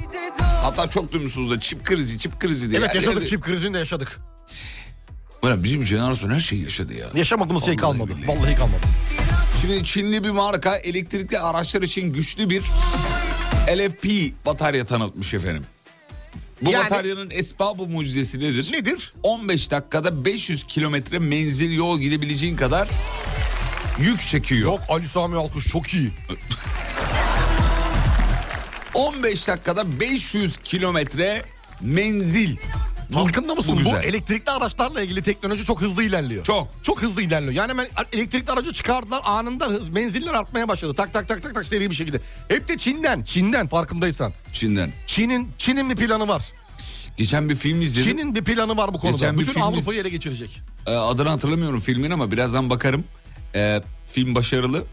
Hatta çok duymuşsunuz da çip krizi, çip krizi diye. Evet yaşadık. yerde- Çip krizini de yaşadık. Ulan bizim jenerasyon her şeyi yaşadı ya. Yaşamadığımız şey kalmadı. billahi. Vallahi kalmadı. Şimdi Çinli bir marka elektrikli araçlar için güçlü bir LFP batarya tanıtmış efendim. Bu Yani- bataryanın esbabı mucizesi nedir? Nedir? 15 dakikada 500 kilometre menzil yol gidebileceğin kadar yük çekiyor. Yok Ali Sami Alkış çok iyi. 15 dakikada 500 kilometre menzil. Farkında mısın? Bu, güzel. elektrikli araçlarla ilgili teknoloji çok hızlı ilerliyor. Çok. Çok hızlı ilerliyor. Yani hemen elektrikli aracı çıkardılar anında hız menziller artmaya başladı. Tak tak tak tak tak seri bir şekilde. Hep de Çin'den. Çin'den farkındaysan. Çin'den. Çin'in Çin'in bir planı var. Geçen bir film izledim. Çin'in bir planı var bu konuda. Geçen bir Bütün film Avrupa'yı iz- ele geçirecek. Ee, adını hatırlamıyorum filmin ama birazdan bakarım. Ee, film başarılı.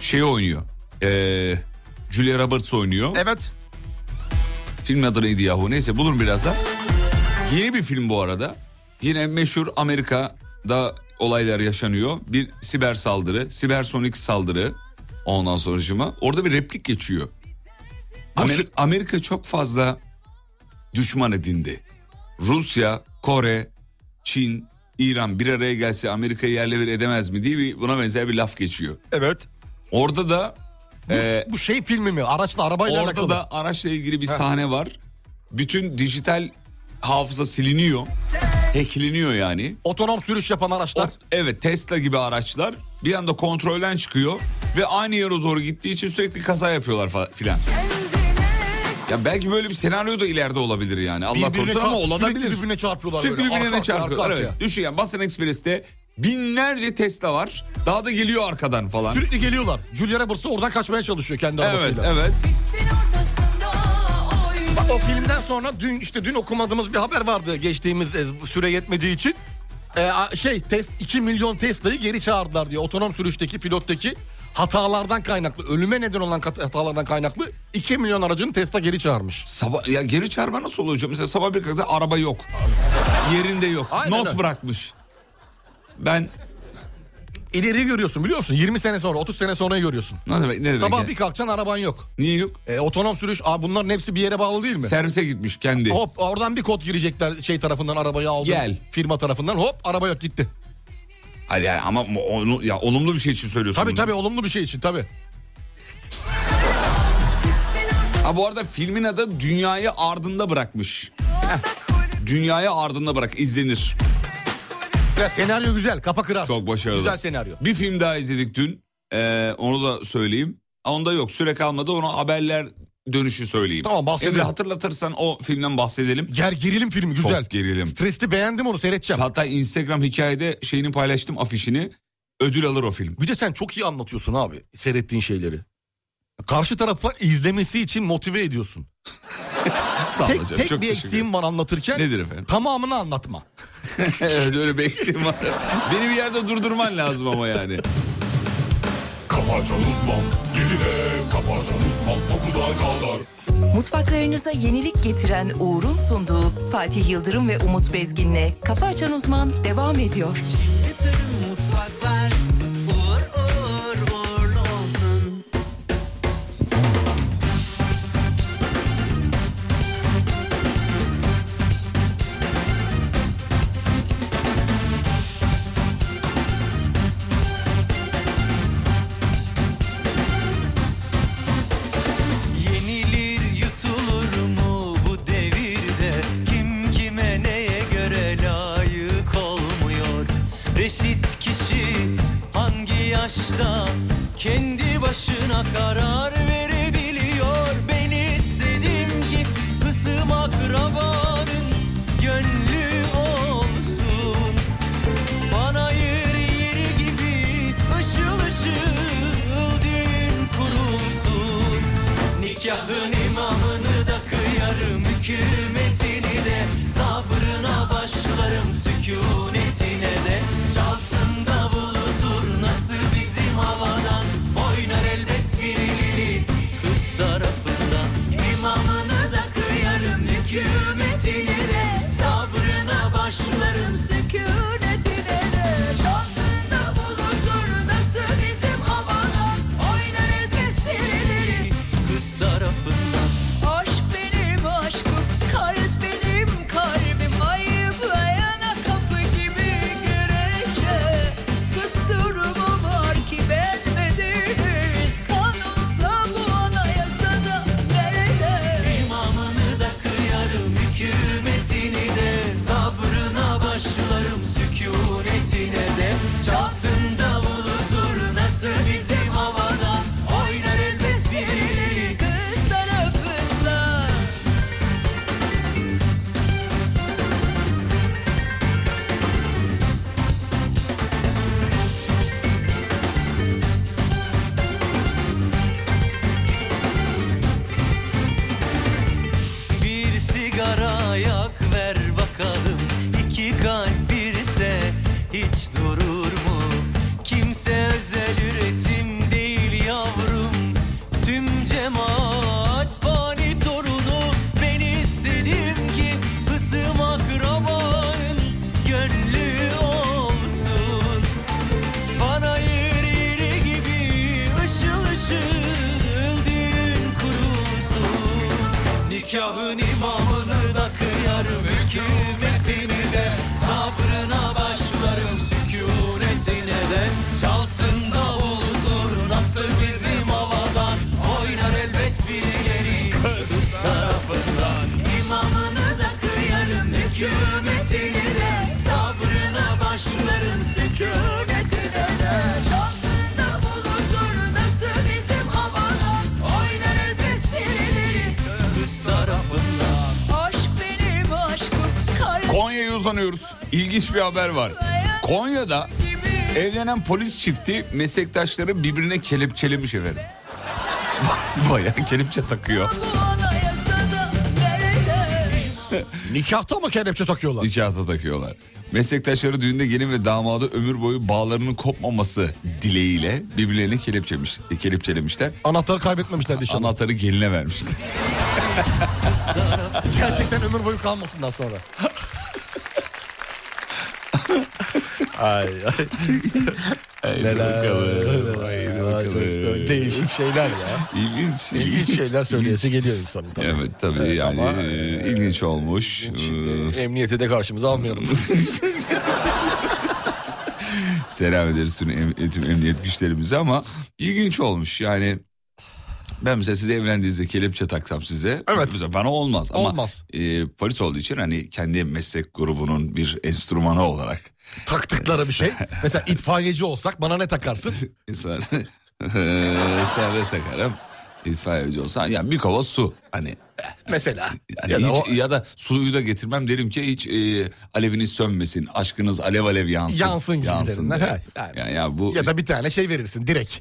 Şey oynuyor. Ee, Julia Roberts oynuyor. Evet. Filmin adı neydi yahu? Neyse bulurum birazdan. Yeni bir film bu arada. Yine meşhur Amerika'da olaylar yaşanıyor. Bir siber saldırı, sibersonik saldırı. Ondan sonracıma. Orada bir replik geçiyor. Ameri- Amerika çok fazla düşman edindi. Rusya, Kore, Çin, İran bir araya gelse Amerika'yı yerle bir edemez mi diye bir, buna benzer bir laf geçiyor. Evet. Orada da Bu, e, bu şey filmi mi? Araçla arabayla Orada alakalı. da araçla ilgili bir sahne var. Bütün dijital hafıza siliniyor. Hackleniyor yani. Otonom sürüş yapan araçlar. O- evet Tesla gibi araçlar bir anda kontrolden çıkıyor ve aynı yere doğru gittiği için sürekli kaza yapıyorlar filan. Ya belki böyle bir senaryo da ileride olabilir yani. Allah Birbirine korusun ama olabilir. Sürekli birbirine çarpıyorlar Sürekli böyle. birbirine Arka çarpıyorlar. arka Evet. arkaya. Düşün yani Boston Express'te binlerce Tesla var. Daha da geliyor arkadan falan. Sürekli geliyorlar. Julia Roberts da oradan kaçmaya çalışıyor kendi Evet arabasıyla. evet. Ortasında Bak o filmden sonra dün işte dün okumadığımız bir haber vardı geçtiğimiz e, süre yetmediği için. Ee, şey test 2 milyon Tesla'yı geri çağırdılar diyor. Otonom sürüşteki pilottaki hatalardan kaynaklı ölüme neden olan hatalardan kaynaklı 2 milyon aracını Tesla geri çağırmış. Sabah, ya geri çağırma nasıl olacak? Mesela sabah bir kalktı araba yok. Yerinde yok. Aynen Not öyle. bırakmış. Ben İleri görüyorsun biliyor musun? 20 sene sonra 30 sene sonra görüyorsun. ne demek ne demek? Sabah yani? bir kalkacaksın araban yok. Niye yok? E, otonom sürüş aa, bunların hepsi bir yere bağlı değil mi? Servise gitmiş kendi. Hop oradan bir kod girecekler şey tarafından arabayı aldı. Gel. Firma tarafından hop araba yok gitti. Hayır yani ama onu, ya olumlu bir şey için söylüyorsun. Tabii bunu. tabii olumlu bir şey için tabii. Ha bu arada filmin adı Dünyayı Ardında Bırakmış. Dünyayı Ardında Bırak izlenir. Ya senaryo güzel kafa kırar. Çok başarılı. Güzel senaryo. Bir film daha izledik dün. Ee, onu da söyleyeyim. Onda yok süre kalmadı onu haberler dönüşü söyleyeyim. Tamam, bahsedelim. Emre hatırlatırsan o filmden bahsedelim. Ger gerilim filmi güzel. Çok gerilim. Stresli beğendim onu seyredeceğim. Hatta Instagram hikayede şeyini paylaştım afişini. Ödül alır o film. Bir de sen çok iyi anlatıyorsun abi seyrettiğin şeyleri. Karşı tarafa izlemesi için motive ediyorsun. Sağ tek tek çok bir eksiğim var anlatırken. Nedir efendim? Tamamını anlatma. evet öyle bir eksiğim var. Beni bir yerde durdurman lazım ama yani. Kafa Açan Uzman 7'de Kafa Açan Uzman 9'a kadar Mutfaklarınıza yenilik getiren Uğur'un sunduğu Fatih Yıldırım ve Umut Bezgin'le Kafa Açan Uzman devam ediyor. Bütün mutfaklar yaşta Kendi başına karar verebiliyor İlginç bir haber var. Konya'da evlenen polis çifti meslektaşları birbirine kelepçelemiş efendim. Bayağı kelepçe takıyor. Nikahta mı kelepçe takıyorlar? Nikahta takıyorlar. Meslektaşları düğünde gelin ve damadı ömür boyu bağlarının kopmaması dileğiyle birbirlerini kelepçemiş, kelepçelemişler. Anahtarı kaybetmemişler inşallah. Anahtarı geline vermişler. Gerçekten ömür boyu kalmasından sonra. Ay ay. Neler, bakalım, haydi çok değişik şeyler ya. İlginç. İlginç şeyler söyleyesi geliyor insanın tabii. Evet tabii Evet, yani ama, e, ilginç olmuş. Ee, Emniyeti de karşımıza almayalım. Selam ederiz tüm, em- tüm emniyet güçlerimize ama ilginç olmuş yani. Ben mesela size evlendiğinizde kelepçe taksam size. Evet. Mesela bana olmaz ama Olmaz. e, polis olduğu için hani kendi meslek grubunun bir enstrümanı olarak Taktıkları bir şey. Mesela itfaiyeci olsak bana ne takarsın? insan sen de takarım. İtfaiyeci olsan yani bir kova su hani Mesela. yani Ya da hiç, o- ya da suyu da getirmem derim ki hiç e, aleviniz sönmesin aşkınız alev alev yansın. Yansın gibilerinden. derim. Ha, yani. Yani ya bu Ya da bir tane şey verirsin direkt.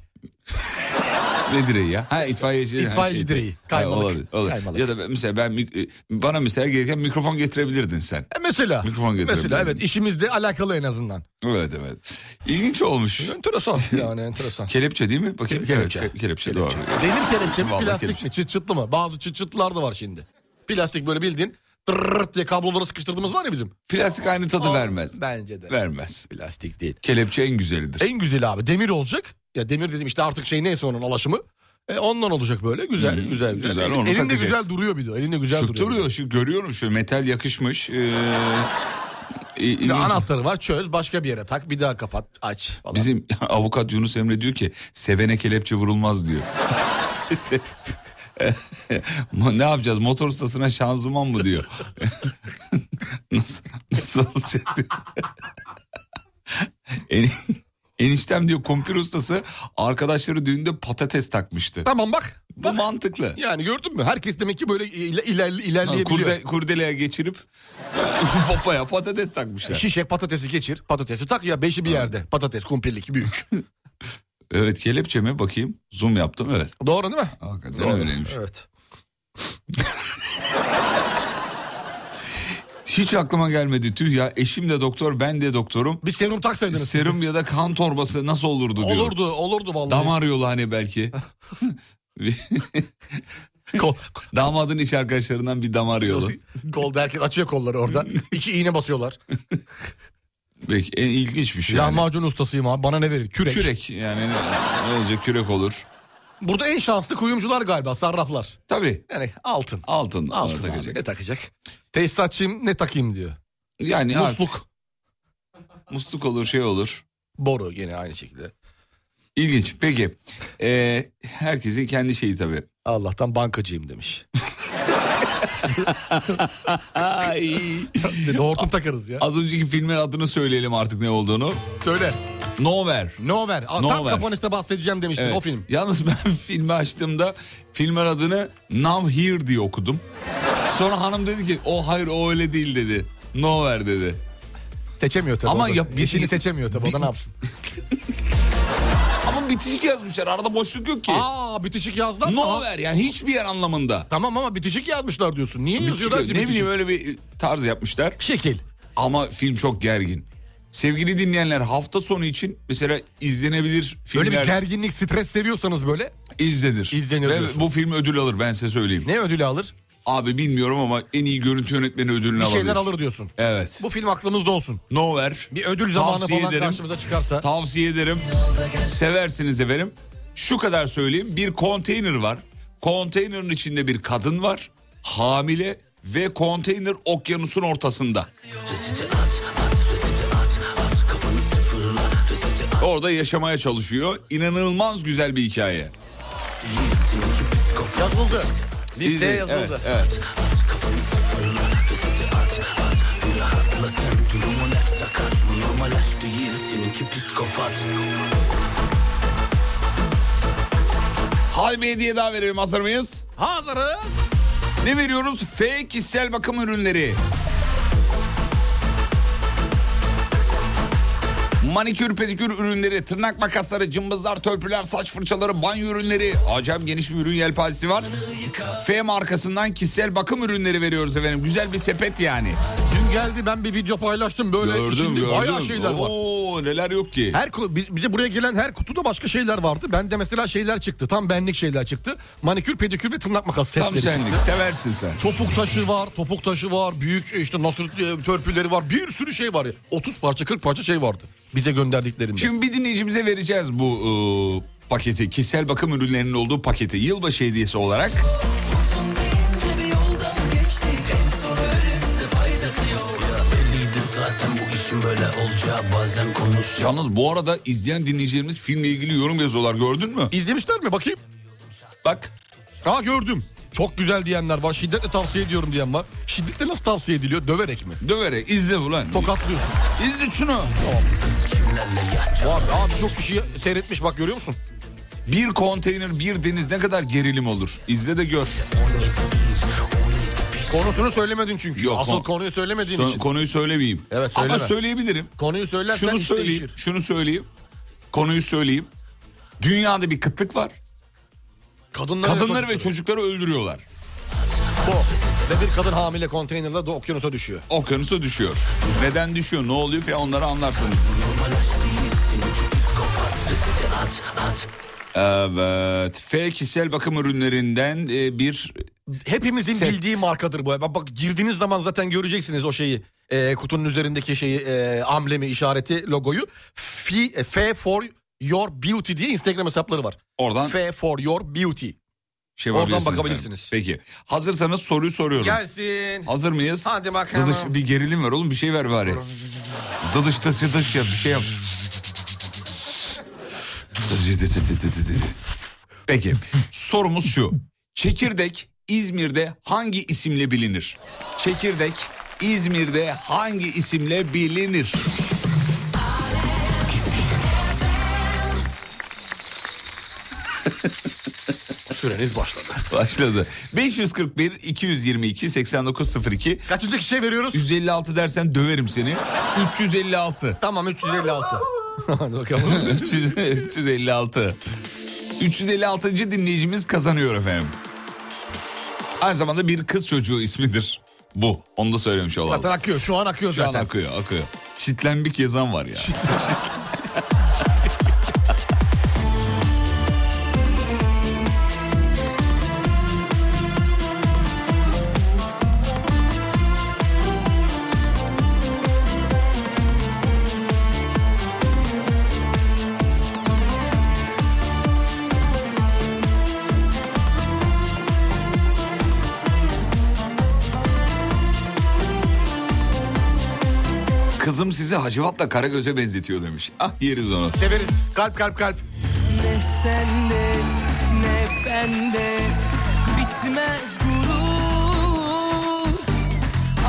Ne direği ya? Ha itfaiyeci. İtfaiyeci ha, şey- direği, Ha, kaymalık, olabilir, olabilir. kaymalık. Ya da ben- mesela ben mik- bana mesela gereken mikrofon getirebilirdin sen. E mesela. Mikrofon getirebilirdin. Mesela evet işimizle alakalı en azından. Evet evet. İlginç olmuş. Enteresan yani enteresan. Kelepçe değil mi? Bakayım. Kelepçe. Evet, ke- kelepçe, doğru. Demir kelepçe mi plastik kelepçe. mi çıt çıtlı mı? Bazı çıt çıtlılar da var şimdi. Plastik böyle bildiğin tırırt diye kabloları sıkıştırdığımız var ya bizim. Plastik aynı tadı O- vermez. Bence de. Vermez. Plastik değil. Kelepçe en güzelidir. En güzeli abi demir olacak. Ya demir dedim işte artık şey neyse onun alaşımı. E, ondan olacak böyle güzel Hı, güzel güzel. güzel, onu elinde güzel duruyor bir de. Elinde güzel Şık duruyor. duruyor. Şu görüyorum şu metal yakışmış. Ee, Bir de anahtarı var çöz başka bir yere tak bir daha kapat aç falan. Bizim avukat Yunus Emre diyor ki sevene kelepçe vurulmaz diyor. Ne yapacağız motor ustasına şanzıman mı diyor. nasıl, nasıl olacak diyor. En, eniştem diyor kumpir ustası arkadaşları düğünde patates takmıştı. Tamam bak. Bu mantıklı. Yani gördün mü? Herkes demek ki böyle iler, iler, ilerleyebiliyor. Kurde, kurdeleye geçirip popaya patates takmışlar. Şişe patatesi geçir. Patatesi tak ya beşi bir yerde. Patates kumpirlik büyük. Evet kelepçe mi bakayım zoom yaptım evet. Doğru değil mi? Hakikaten Doğru. öyleymiş. Evet. Hiç aklıma gelmedi tüh ya eşim de doktor ben de doktorum. Bir serum taksaydınız. Serum ya da kan torbası nasıl olurdu diyor. Olurdu olurdu vallahi. Damar yolu hani belki. Damadın iş arkadaşlarından bir damar yolu. kol derken açıyor kolları orada. İki iğne basıyorlar. Belki en ilginç bir şey. Yani. Lahmacun ustasıyım abi bana ne verir? Kürek. Kürek yani ne olacak kürek olur. Burada en şanslı kuyumcular galiba sarraflar. Tabii Yani altın. altın, Altın abi, takacak. ne takacak? Tesisatçıyım ne takayım diyor. Yani artık Musluk. musluk olur şey olur. Boru yine aynı şekilde. İlginç. Peki. Ee, herkesin kendi şeyi tabii. Allah'tan bankacıyım demiş. Hortum takarız ya. Az önceki filmin adını söyleyelim artık ne olduğunu. Söyle. Nowhere. Nowhere. Aa, Tam Nowhere. kapanışta bahsedeceğim demiştin Evet. o film. Yalnız ben filmi açtığımda filmin adını Now Here diye okudum. Sonra hanım dedi ki o hayır o öyle değil dedi. Nowhere dedi. Seçemiyor tabii. Ama da. yap- Yeşili bir- seçemiyor tabii o da bir- ne yapsın. Ama bitişik yazmışlar arada boşluk yok ki. Aa bitişik yazdılar. Nowhere yani hiçbir yer anlamında. Tamam ama bitişik yazmışlar diyorsun. Niye Bitişik- yazıyorlar ki ne bitişik? bileyim öyle bir tarz yapmışlar. Şekil. Ama film çok gergin. Sevgili dinleyenler hafta sonu için mesela izlenebilir Böyle filmler bir gerginlik, stres seviyorsanız böyle izlenir. İzlenir Ve diyorsun. bu film ödül alır ben size söyleyeyim. ne ödülü alır? Abi bilmiyorum ama en iyi görüntü yönetmeni ödülünü Bir alabilir. şeyler alır diyorsun. Evet. Bu film aklımızda olsun. Nowhere. Bir ödül zamanı Tavsiye falan ederim. karşımıza çıkarsa. Tavsiye ederim. Seversiniz efendim. Şu kadar söyleyeyim. Bir konteyner var. Konteynerin içinde bir kadın var. Hamile ve konteyner okyanusun ortasında. Orada yaşamaya çalışıyor. İnanılmaz güzel bir hikaye. Yazıldı. Listeye yazıldı. Evet, evet. Hadi bir hediye daha verelim hazır mıyız? Hazırız. Ne veriyoruz? F kişisel bakım ürünleri. Manikür, pedikür ürünleri, tırnak makasları, cımbızlar, törpüler, saç fırçaları, banyo ürünleri. Acayip geniş bir ürün yelpazesi var. F markasından kişisel bakım ürünleri veriyoruz efendim. Güzel bir sepet yani. Dün geldi ben bir video paylaştım böyle Gördüm içinde gördüm. bayağı şeyler var. Oo, neler yok ki. Her biz, bize buraya gelen her kutuda başka şeyler vardı. Ben de mesela şeyler çıktı. Tam benlik şeyler çıktı. Manikür, pedikür ve tırnak makası Tam setleri senlik çıktı. seversin sen. Topuk taşı var, topuk taşı var, büyük işte nasır e, törpüleri var. Bir sürü şey var. ya. 30 parça 40 parça şey vardı bize gönderdiklerinde. Şimdi bir dinleyicimize vereceğiz bu e, paketi. Kişisel bakım ürünlerinin olduğu paketi. Yılbaşı hediyesi olarak. böyle olacağı Bazen konuş Yalnız bu arada izleyen dinleyicilerimiz filmle ilgili yorum yazıyorlar gördün mü? İzlemişler mi bakayım? Bak. Aa gördüm. Çok güzel diyenler var. Şiddetle tavsiye ediyorum diyen var. Şiddetle nasıl tavsiye ediliyor? Döverek mi? Döverek izle ulan. Tokatlıyorsun. İzle şunu. Var abi çok kişi seyretmiş bak görüyor musun? Bir konteyner bir deniz ne kadar gerilim olur. İzle de gör. Konusunu söylemedin çünkü. Yok, Asıl kon- konuyu söylemediğin Sö- için. Konuyu söylemeyeyim. Evet Ama söyleme. söyleyebilirim. Konuyu söylersen Şunu iş söyleyeyim. değişir. Şunu söyleyeyim. Konuyu söyleyeyim. Dünyada bir kıtlık var. Kadınları, Kadınları ve çocukları öldürüyorlar. Bu. Ve bir kadın hamile konteynerla da okyanusa düşüyor. Okyanusa düşüyor. Neden düşüyor, ne oluyor falan onları anlarsınız. Evet. F kişisel bakım ürünlerinden e, bir Hepimizin Set. bildiği markadır bu. Bak, bak girdiğiniz zaman zaten göreceksiniz o şeyi. E, kutunun üzerindeki şeyi, e, amblemi, işareti, logoyu. F, F for your beauty diye Instagram hesapları var. Oradan- F for your beauty. şey Oradan bakabilirsiniz. efendim. Peki. Hazırsanız soruyu soruyorum. Gelsin. Hazır mıyız? Hadi bakalım. Dızış, bir gerilim var oğlum bir şey ver bari. Dızış dızış dızış yap bir şey yap. Peki sorumuz şu. Çekirdek İzmir'de hangi isimle bilinir? Çekirdek İzmir'de hangi isimle bilinir? Süreniz başladı. Başladı. 541 222 8902 Kaçıncı kişiye veriyoruz? 156 dersen döverim seni. 356. Tamam 356. Hadi bakalım. 300 356. 356. dinleyicimiz kazanıyor efendim. Aynı zamanda bir kız çocuğu ismidir. Bu. Onu da söylemiş olalım. zaten akıyor. Şu an akıyor Şu an zaten. akıyor akıyor. Çitlenbik yazan var ya. sizi Hacivat'la Karagöz'e benzetiyor demiş. Ah yeriz onu. Severiz. Kalp kalp kalp. Ne sende ne bende bitmez gurur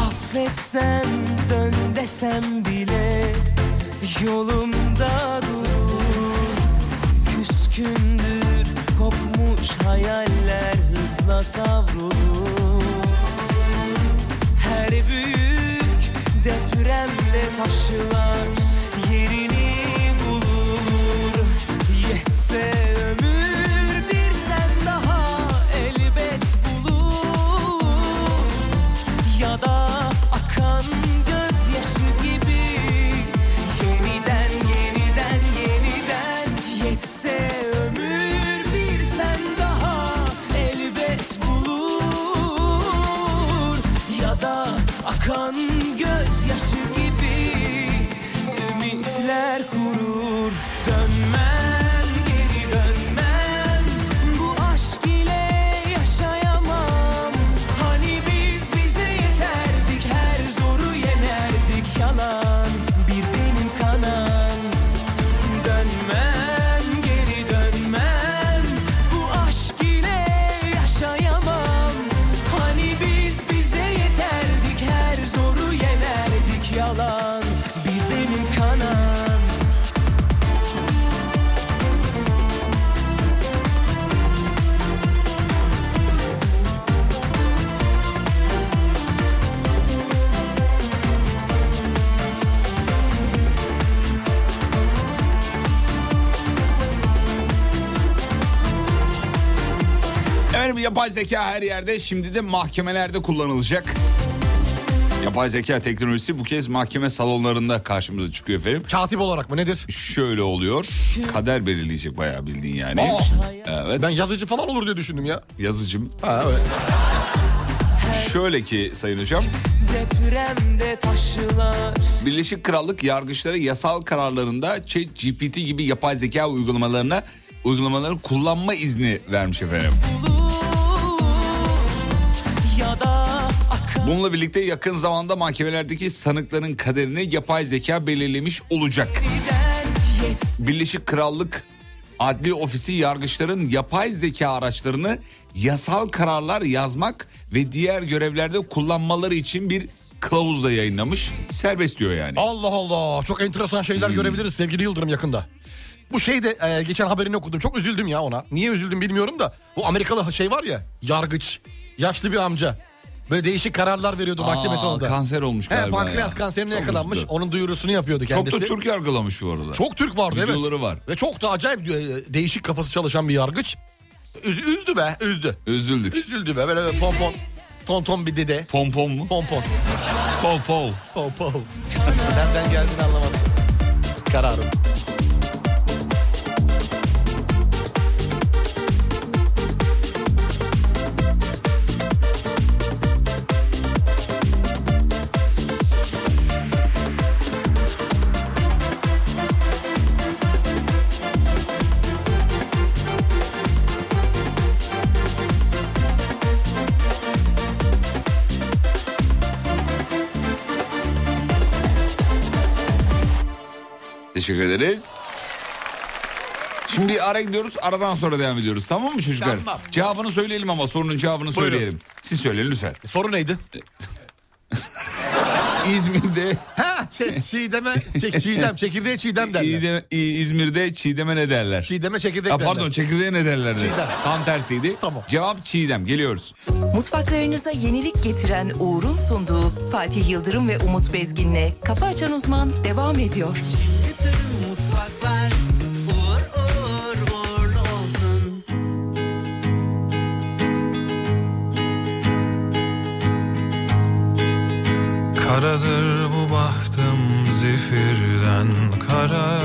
Affetsem dön desem bile yolumda durur Küskündür kopmuş hayaller hızla savrulur Her büyük depremde taşlar yerini bulur. Yetse ömür yapay zeka her yerde şimdi de mahkemelerde kullanılacak. Yapay zeka teknolojisi bu kez mahkeme salonlarında karşımıza çıkıyor efendim. Katip olarak mı nedir? Şöyle oluyor. Kader belirleyecek bayağı bildiğin yani. Aa! Evet. Ben yazıcı falan olur diye düşündüm ya. Yazıcım. Ha evet. Şöyle ki sayın hocam. Birleşik Krallık yargıçları yasal kararlarında ChatGPT gibi yapay zeka uygulamalarına uygulamaları kullanma izni vermiş efendim. ya Bununla birlikte yakın zamanda mahkemelerdeki sanıkların kaderini yapay zeka belirlemiş olacak. Birleşik Krallık Adli Ofisi yargıçların yapay zeka araçlarını yasal kararlar yazmak ve diğer görevlerde kullanmaları için bir kılavuz da yayınlamış. Serbest diyor yani. Allah Allah çok enteresan şeyler Hmm. görebiliriz sevgili Yıldırım yakında. Bu şey de e, geçen haberini okudum çok üzüldüm ya ona. Niye üzüldüm bilmiyorum da bu Amerikalı şey var ya yargıç yaşlı bir amca. Böyle değişik kararlar veriyordu mahkeme sonunda. kanser olmuş He, galiba pankreas ya. kanserine Çok yakalanmış. üzüldü. Onun duyurusunu yapıyordu Çok kendisi. da Türk yargılamış bu arada. Çok Türk vardı evet. Videoları var. Ve çok da acayip e, değişik kafası çalışan bir yargıç. Üz- üzdü be üzdü. Üzüldük. Üzüldü be böyle pompon. Tonton bir dede. Pompon mu? Pompon. Pol pol. Pompon. Nereden geldiğini anlamadım. Kararım. Teşekkür ederiz. Şimdi bir ara gidiyoruz. Aradan sonra devam ediyoruz. Tamam mı çocuklar? Tamam. Cevabını söyleyelim ama sorunun cevabını Buyurun. söyleyelim. Siz söyleyin lütfen. Soru neydi? İzmir'de Ha çe- çiğdeme, çek, çiğdem, çekirdeğe çiğdem derler. İğde- İ- İzmir'de çiğdeme ne derler? Çiğdeme çekirdek Ha, derler. pardon çekirdeğe ne derlerdi? Çiğdem. Tam tersiydi. Tamam. Cevap çiğdem. Geliyoruz. Mutfaklarınıza yenilik getiren Uğur'un sunduğu Fatih Yıldırım ve Umut Bezgin'le Kafa Açan Uzman devam ediyor. Bütün Karadır bu bahtım zifirden kara.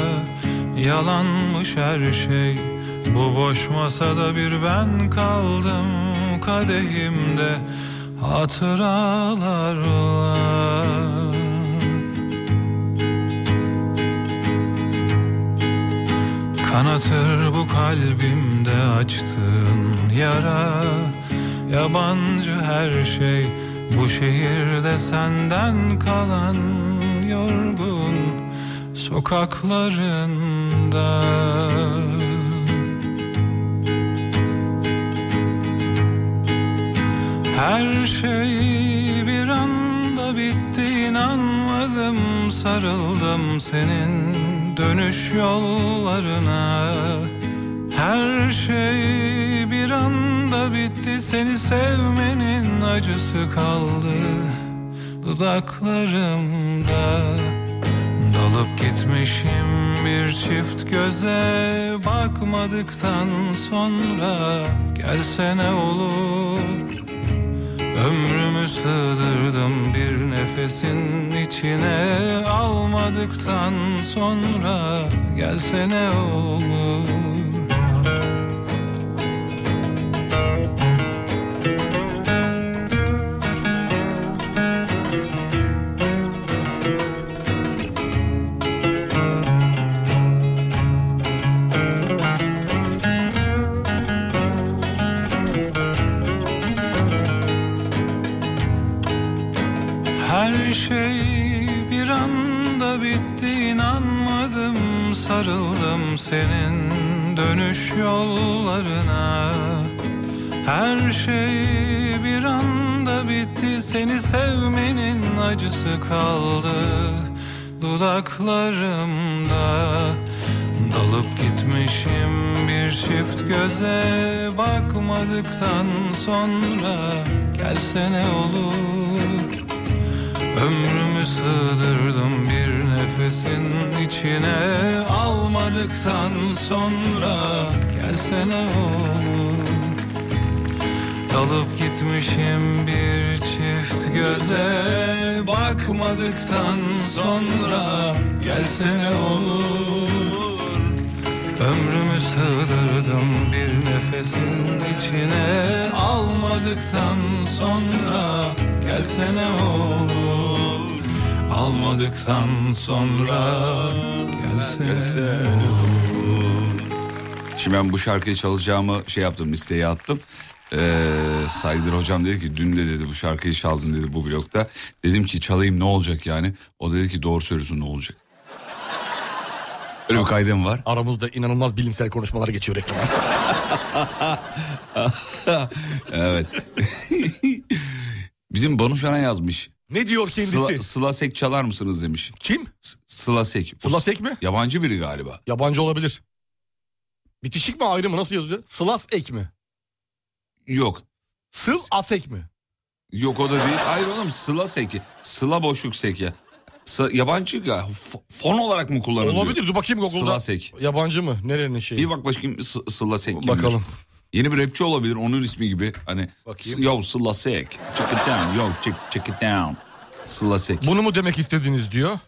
Yalanmış her şey Bu boş masada bir ben kaldım Kadehimde. Hatıralar var. Kanatır bu kalbimde açtığın yara. Yabancı her şey bu şehirde senden kalan yorgun sokaklarında. Her şey bir anda bitti inanmadım sarıldım senin dönüş yollarına Her şey bir anda bitti seni sevmenin acısı kaldı. Dudaklarımda Dalıp gitmişim bir çift göze bakmadıktan sonra gelsene olur? Ömrümü sığdırdım bir nefesin içine almadıktan sonra gelsene olur senin dönüş yollarına. Her şey bir anda bitti seni sevmenin acısı kaldı dudaklarımda. Dalıp gitmişim bir çift göze bakmadıktan sonra. Gelsene olur? Ömrümü sığdırdım bir nefesin içine Almadıktan sonra gelsene olur Dalıp gitmişim bir çift göze Bakmadıktan sonra gelsene olur Ömrümü sığdırdım bir nefesin içine Almadıktan sonra gelsene olur Almadıktan sonra olur Şimdi ben bu şarkıyı çalacağımı şey yaptım listeye attım. Ee, Saygıdır hocam dedi ki dün de dedi bu şarkıyı çaldın dedi bu blokta. Dedim ki çalayım ne olacak yani. O dedi ki doğru söylüyorsun ne olacak. Öyle bir kaydım var. Aramızda inanılmaz bilimsel konuşmalar geçiyor reklam. evet. Bizim Banu Şaran yazmış. Ne diyor kendisi? Sıla, Sıla Sek çalar mısınız demiş. Kim? S- Sıla Sek. O Sıla s- Sek mi? Yabancı biri galiba. Yabancı olabilir. Bitişik mi ayrı mı nasıl yazıyor? Sılas ek mi? Yok. Sıl asek mi? Yok o da değil. Hayır oğlum Sıla. Sıla boşluk Sek ya. Sı- yabancı ya. F- fon olarak mı kullanılıyor? Olabilir dur bakayım Google'da. Sıla Sek. Yabancı mı? Nerenin şeyi? Bir bak bakayım S- Sıla Sek kimdir? Bakalım. Yeni bir rapçi olabilir onun ismi gibi. Hani Bakayım. Yo Sıla Sek. Check it down. Yo check, check it down. Sıla Sek. Bunu mu demek istediniz diyor.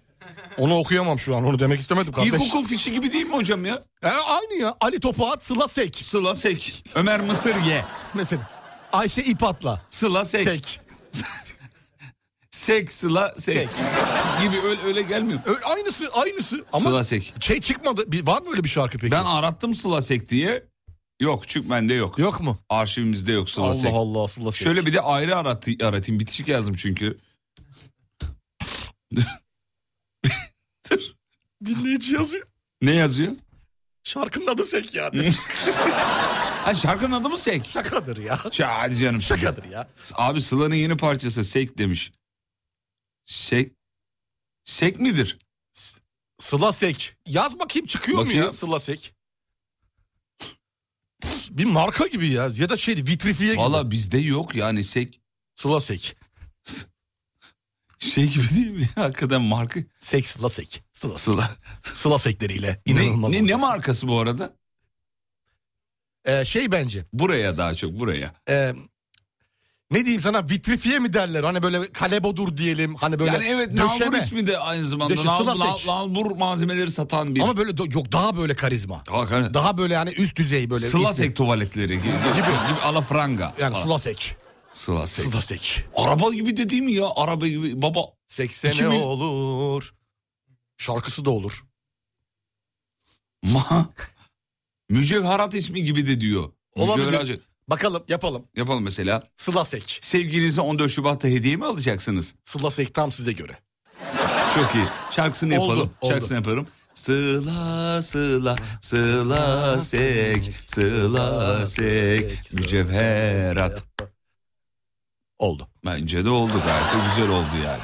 Onu okuyamam şu an onu demek istemedim kardeş. İlkokul fişi gibi değil mi hocam ya? E, aynı ya Ali Topuat Sıla Sek. Sıla Sek. Ömer Mısır ye. Mesela Ayşe İpat'la. Sıla Sek. Sek. Sek Sıla Sek. gibi öyle, öyle gelmiyor. Ö- aynısı aynısı. Ama Sıla Sek. şey çıkmadı. Bir, var mı öyle bir şarkı peki? Ben arattım Sıla Sek diye. Yok çünkü bende yok. Yok mu? Arşivimizde yok Sıla Allah Sek. Allah Sıla Sek. Şöyle bir de ayrı aratı, aratayım. Bitişik yazdım çünkü. Dinleyici yazıyor. Ne yazıyor? Şarkının adı Sek yani. Ha, şarkının adı mı Sek? Şakadır ya. Ya, hadi canım. Şakadır ya. Abi Sıla'nın yeni parçası Sek demiş. Sek. Sek midir? Sıla Sek. Yaz bakayım çıkıyor mu Bakayım. ya Sıla Sek? Bir marka gibi ya. Ya da şey vitrifiye gibi. Valla bizde yok yani Sek. Sıla Sek. Şey gibi değil mi? Hakikaten marka. Sek Sıla Sek. Sıla, Sıla. Sıla Sekleriyle. Ne, İnanılmaz. ne, ne olacak. markası bu arada? Ee, şey bence. Buraya daha çok buraya. e, ne diyeyim sana vitrifiye mi derler? Hani böyle kalebodur diyelim. Hani böyle yani evet döşeme. Nalbur ismi de aynı zamanda. Döşe- Nal, Sıla Nal- Sek. Nalbur malzemeleri satan bir. Ama böyle yok daha böyle karizma. Hakikaten. Daha böyle hani üst düzey böyle. Sıla ismi. Tuvaletleri gibi. gibi, gibi alafranga. Yani Falan. Sıla Sek. Sıla Sek. Sıla Sek. Araba gibi de değil mi ya? Araba gibi. Baba Seksene İki mi- olur. Şarkısı da olur. ma mücevherat ismi gibi de diyor. Olabilir. Bakalım yapalım. Yapalım mesela. Sıla Sek. Sevgilinize 14 Şubat'ta hediye mi alacaksınız? Sıla Sek tam size göre. Çok iyi. Şarkısını Oldu, yapalım. oldu. Şarkısını yaparım. Sıla sıla sıla sek sıla sek mücevherat. Oldu. Bence de oldu gayet de güzel oldu yani.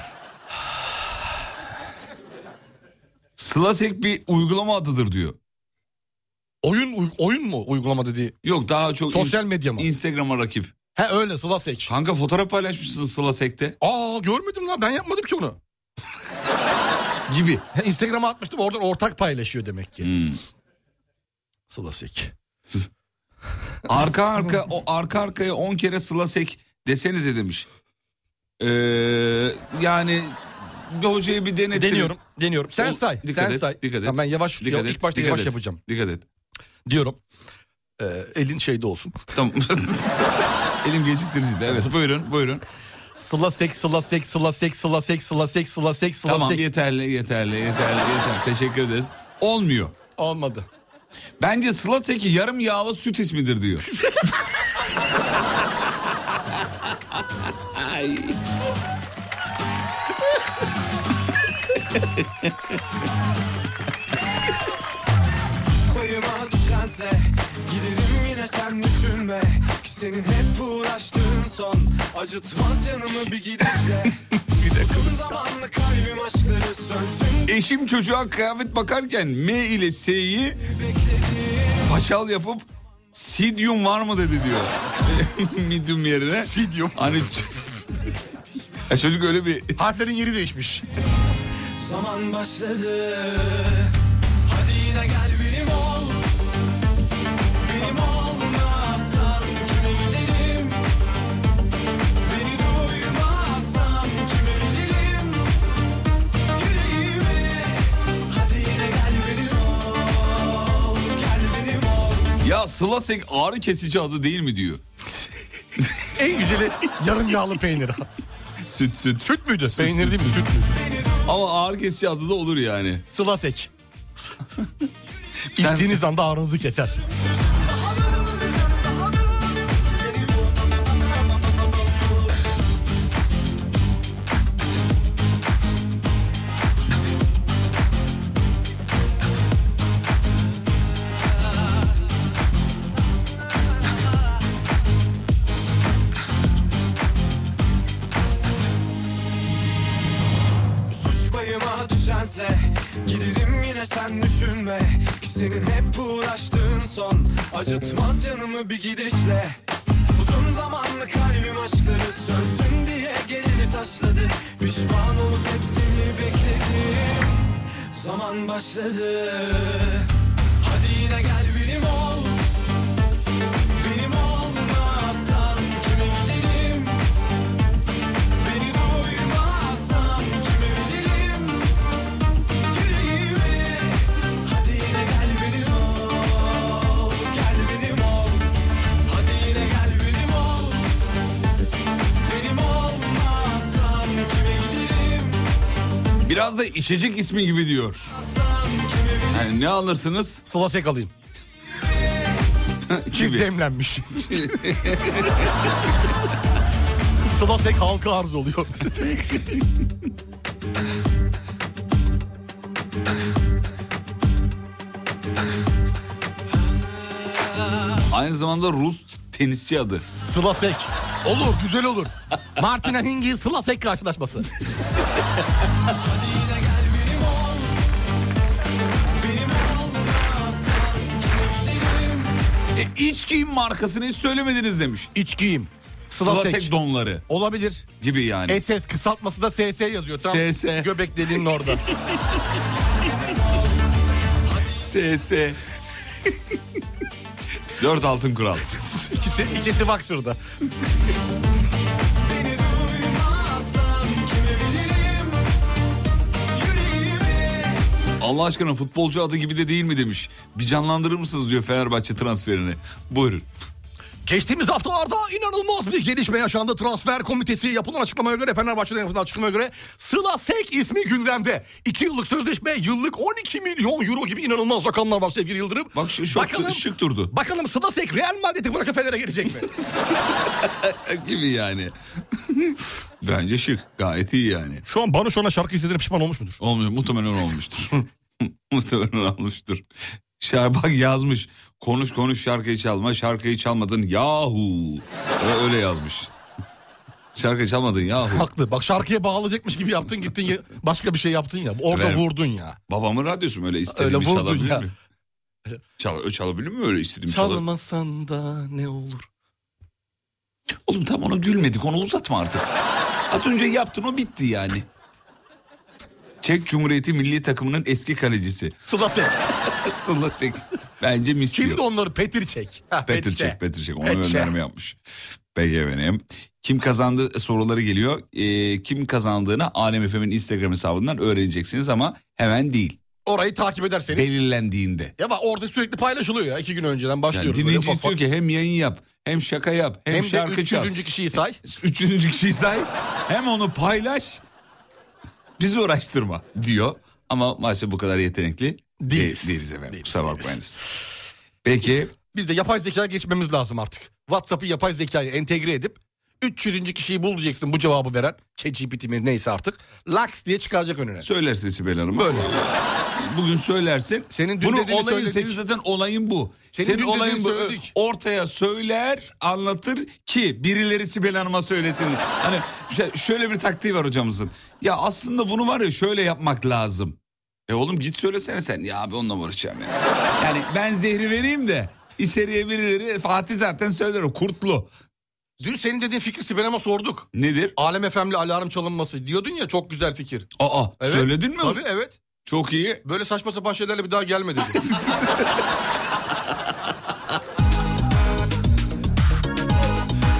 Sıla sek bir uygulama adıdır diyor. Oyun oyun mu uygulama dediği? Yok daha çok Sosyal in- medya mı? Instagram'a rakip. He öyle Sıla Sek. Kanka fotoğraf paylaşmışsın Sıla Sek'te Aa görmedim lan ben yapmadım ki onu. gibi. He, Instagram'a atmıştım oradan ortak paylaşıyor demek ki. Hmm. Sıla Sek. Arka arka o arka arkaya 10 kere Sıla Sek desenize demiş. Ee, yani bir hocaya bir denettirin. Deniyorum, deniyorum. Sen Ol- say, dikkat sen et, say. Dikkat et. Tamam, ben yavaş- dikkat ya- et, ilk başta dikkat yavaş et, yapacağım. Dikkat et. Diyorum. Ee, elin şeyde olsun. Tamam. Elim geciktirici de evet buyurun buyurun. Sıla sek, sıla sek, sıla sek, sıla sek, sıla sek, sıla sek, sıla Tamam yeterli yeterli yeterli yeterli teşekkür ederiz. Olmuyor. Olmadı. Bence Sıla Seki yarım yağlı süt ismidir diyor. Ay. senin hep uğraştığın son Acıtmaz canımı bir gidişle Uzun zamanlı kalbim aşkları sönsün Eşim çocuğa kıyafet bakarken M ile S'yi paçal yapıp Sidyum var mı dedi diyor. Medium yerine. Sidyum. Hani ya çocuk öyle bir Harflerin yeri değişmiş. Zaman başladı Hadi yine gel Sılasek ağrı kesici adı değil mi diyor. En güzeli yarım yağlı peynir. Süt süt. Süt müydü? Süt, peynir süt, değil mi? süt. Süt müydü? Ama ağrı kesici adı da olur yani. Sılasek. İçtiğiniz anda ağrınızı keser. Düşünme Ki senin hep uğraştığın son. Acıtmaz canımı bir gidişle. Uzun zamanlı kalbim aşkları sönsün diye gelini taşladı. Pişman olup hepsini bekledim. Zaman başladı. Hadi yine gel benim ol Biraz da içecek ismi gibi diyor. Yani ne alırsınız? Sılasek alayım. Çift demlenmiş. Sılasek halka arz oluyor. Aynı zamanda Rus tenisçi adı. Sılasek. Olur güzel olur. Martina Hingis Sılasek karşılaşması. E, iç giyim markasını hiç söylemediniz demiş. İç giyim. Sılasek, Sılasek. donları Olabilir. gibi yani. SS kısaltması da SS yazıyor. Tam SS. göbek deliğinin orada. SS. Dört altın kural. ikisi, ikisi bak şurada. Allah aşkına futbolcu adı gibi de değil mi demiş. Bir canlandırır mısınız diyor Fenerbahçe transferini. Buyurun. Geçtiğimiz haftalarda inanılmaz bir gelişme yaşandı. Transfer komitesi yapılan açıklamaya göre Fenerbahçe'den yapılan açıklamaya göre Sıla Sek ismi gündemde. 2 yıllık sözleşme yıllık 12 milyon euro gibi inanılmaz rakamlar var sevgili Yıldırım. Bak şu, şu şık durdu. Bakalım Sıla Sek Real Madrid'i bırakıp Fener'e gelecek mi? gibi yani. Bence şık. Gayet iyi yani. Şu an Banu Şor'a şarkı istediğine pişman olmuş mudur? Olmuyor. Muhtemelen olmuştur. muhtemelen olmuştur. Şerbak yazmış. Konuş konuş şarkıyı çalma. Şarkıyı çalmadın yahu. Öyle yazmış. Şarkıyı çalmadın yahu. Haklı. Bak şarkıya bağlayacakmış gibi yaptın gittin ya- başka bir şey yaptın ya. Orada Evet. vurdun ya. Babamın radyosu mu öyle istediğimi Öyle vurdun ya. mi? Çal, çalabilir mi öyle istediğimi çalabilir Çalmasan da ne olur. Oğlum tam ona gülmedik onu uzatma artık. Az önce yaptın o bitti yani. Çek Cumhuriyeti milli takımının eski kalecisi. Sıla Sek. Sıla Sek. Bence mis Kimdi onları? Petr Çek. Ha, Petr Çek, Petr Çek. Ona Petr. gönderme yapmış. Peki efendim. Kim kazandı soruları geliyor. Ee, kim kazandığını Alem FM'in Instagram hesabından öğreneceksiniz ama hemen değil. Orayı takip ederseniz. Belirlendiğinde. Ya bak orada sürekli paylaşılıyor ya. iki gün önceden Yani başlıyoruz. dinleyici Böyle ufak istiyor ki hem yayın yap, hem şaka yap, hem, Hem de şarkı 300. çal. kişiyi say. 300. kişiyi say. Hem onu paylaş. Bizi uğraştırma diyor. Ama maalesef bu kadar yetenekli Değiliz. de- değiliz efendim. Kusura bakmayınız. Peki Biz de yapay zeka geçmemiz lazım artık. WhatsApp'ı yapay zekaya entegre edip 300. kişiyi bulacaksın bu cevabı veren. ChatGPT mi neyse artık. Laks diye çıkaracak önüne. söylersin Sibel Hanım. Böyle. Bugün söylersin. Senin dün Bunu dediğini olayın söyledik. senin zaten olayın bu. Senin Senin, dün olayın bu. söyledik. Ortaya söyler, anlatır ki birileri Sibel Hanım'a söylesin. Hani şöyle bir taktiği var hocamızın. Ya aslında bunu var ya şöyle yapmak lazım. E oğlum git söylesene sen. Ya abi onunla uğraşacağım ya. Yani ben zehri vereyim de içeriye birileri Fatih zaten söyler o kurtlu. Dün senin dediğin fikri Sibel'e sorduk. Nedir? Alem FM'li alarm çalınması diyordun ya çok güzel fikir. Aa Evet. söyledin mi? Tabii evet. Çok iyi. Böyle saçma sapan şeylerle bir daha gelme dedi.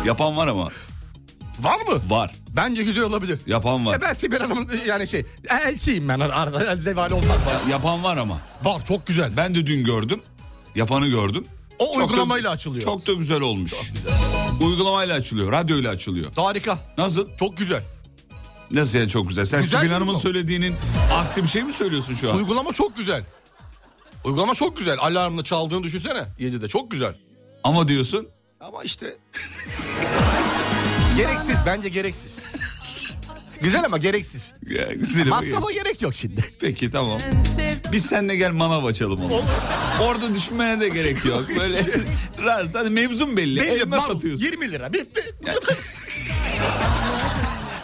Yapan var ama. var mı? Var. Bence güzel olabilir. Yapan var. E ben Sibel Hanım'ın yani şey elçiyim ben arada zevali olmaz bana. Yapan var ama. Var çok güzel. Ben de dün gördüm. Yapanı gördüm. O Çok da- uygulamayla açılıyor. Çok da güzel olmuş. Uygulamayla açılıyor. Radyoyla açılıyor. Harika. Nasıl? Çok güzel. Nasıl yani çok güzel? Sen Güzel Sibel Hanım'ın söylediğinin aksi bir şey mi söylüyorsun şu an? Uygulama çok güzel. Uygulama çok güzel. Alarmla çaldığını düşünsene 7'de. Çok güzel. Ama diyorsun. Ama işte... gereksiz. Bence gereksiz. Güzel ama gereksiz. Ya, güzel ama- Masrafa gerek yok şimdi. Peki tamam. Biz seninle gel manav açalım onu. Orada düşünmene de gerek yok. Böyle rahat. Hadi mevzum belli. Belli, Elma mal, satıyorsun. 20 lira bitti.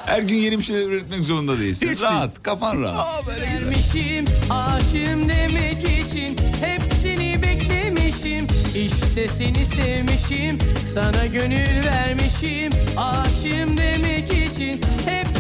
Her gün yeni bir şeyler üretmek zorunda değilsin. Hiç rahat. Kafan rahat. Vermişim aşığım demek için Hepsini beklemişim İşte seni sevmişim Sana gönül vermişim Aşığım demek için Hepsini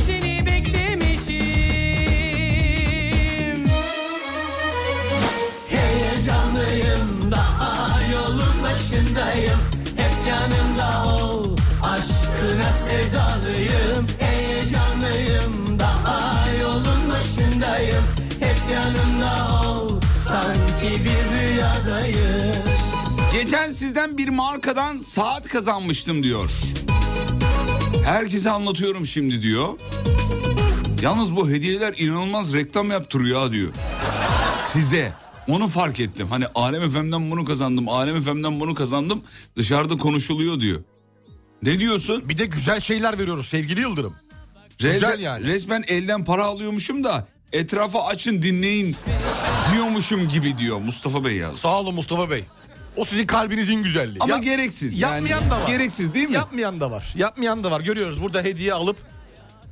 sevdalıyım Heyecanlıyım Daha yolun başındayım Hep yanımda ol Sanki bir rüyadayım Geçen sizden bir markadan saat kazanmıştım diyor. Herkese anlatıyorum şimdi diyor. Yalnız bu hediyeler inanılmaz reklam yaptırıyor ha diyor. Size. Onu fark ettim. Hani Alem FM'den bunu kazandım, Alem FM'den bunu kazandım. Dışarıda konuşuluyor diyor. Ne diyorsun? Bir de güzel şeyler veriyoruz sevgili Yıldırım. Güzel Resmen, yani. resmen elden para alıyormuşum da etrafa açın dinleyin diyormuşum gibi diyor Mustafa Bey yaz. Sağ olun Mustafa Bey. O sizin kalbinizin güzelliği. Ama Yap- gereksiz yani. Yapmayan da var. Gereksiz değil mi? Yapmayan da var. Yapmayan da var. Görüyoruz burada hediye alıp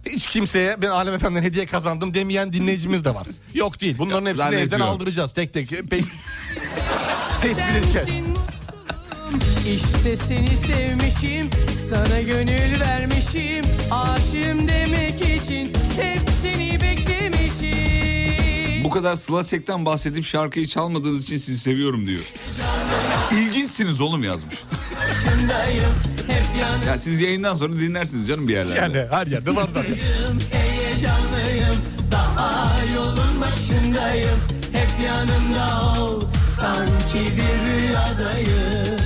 hiç kimseye ben Alem Efendi'den hediye kazandım demeyen dinleyicimiz de var. Yok değil. Bunların hepsini evden zannetmiyorum. aldıracağız tek tek. Pe- tespit edeceğiz. İşte seni sevmişim Sana gönül vermişim Aşığım demek için Hepsini beklemişim Bu kadar Sıla Sek'ten bahsedip şarkıyı çalmadığınız için sizi seviyorum diyor. İlginçsiniz oğlum yazmış. Hep Ya siz yayından sonra dinlersiniz canım bir yerlerde. Yani her yerde var zaten. Heyecanlıyım Daha yolun başındayım Hep yanımda ol Sanki bir rüyadayım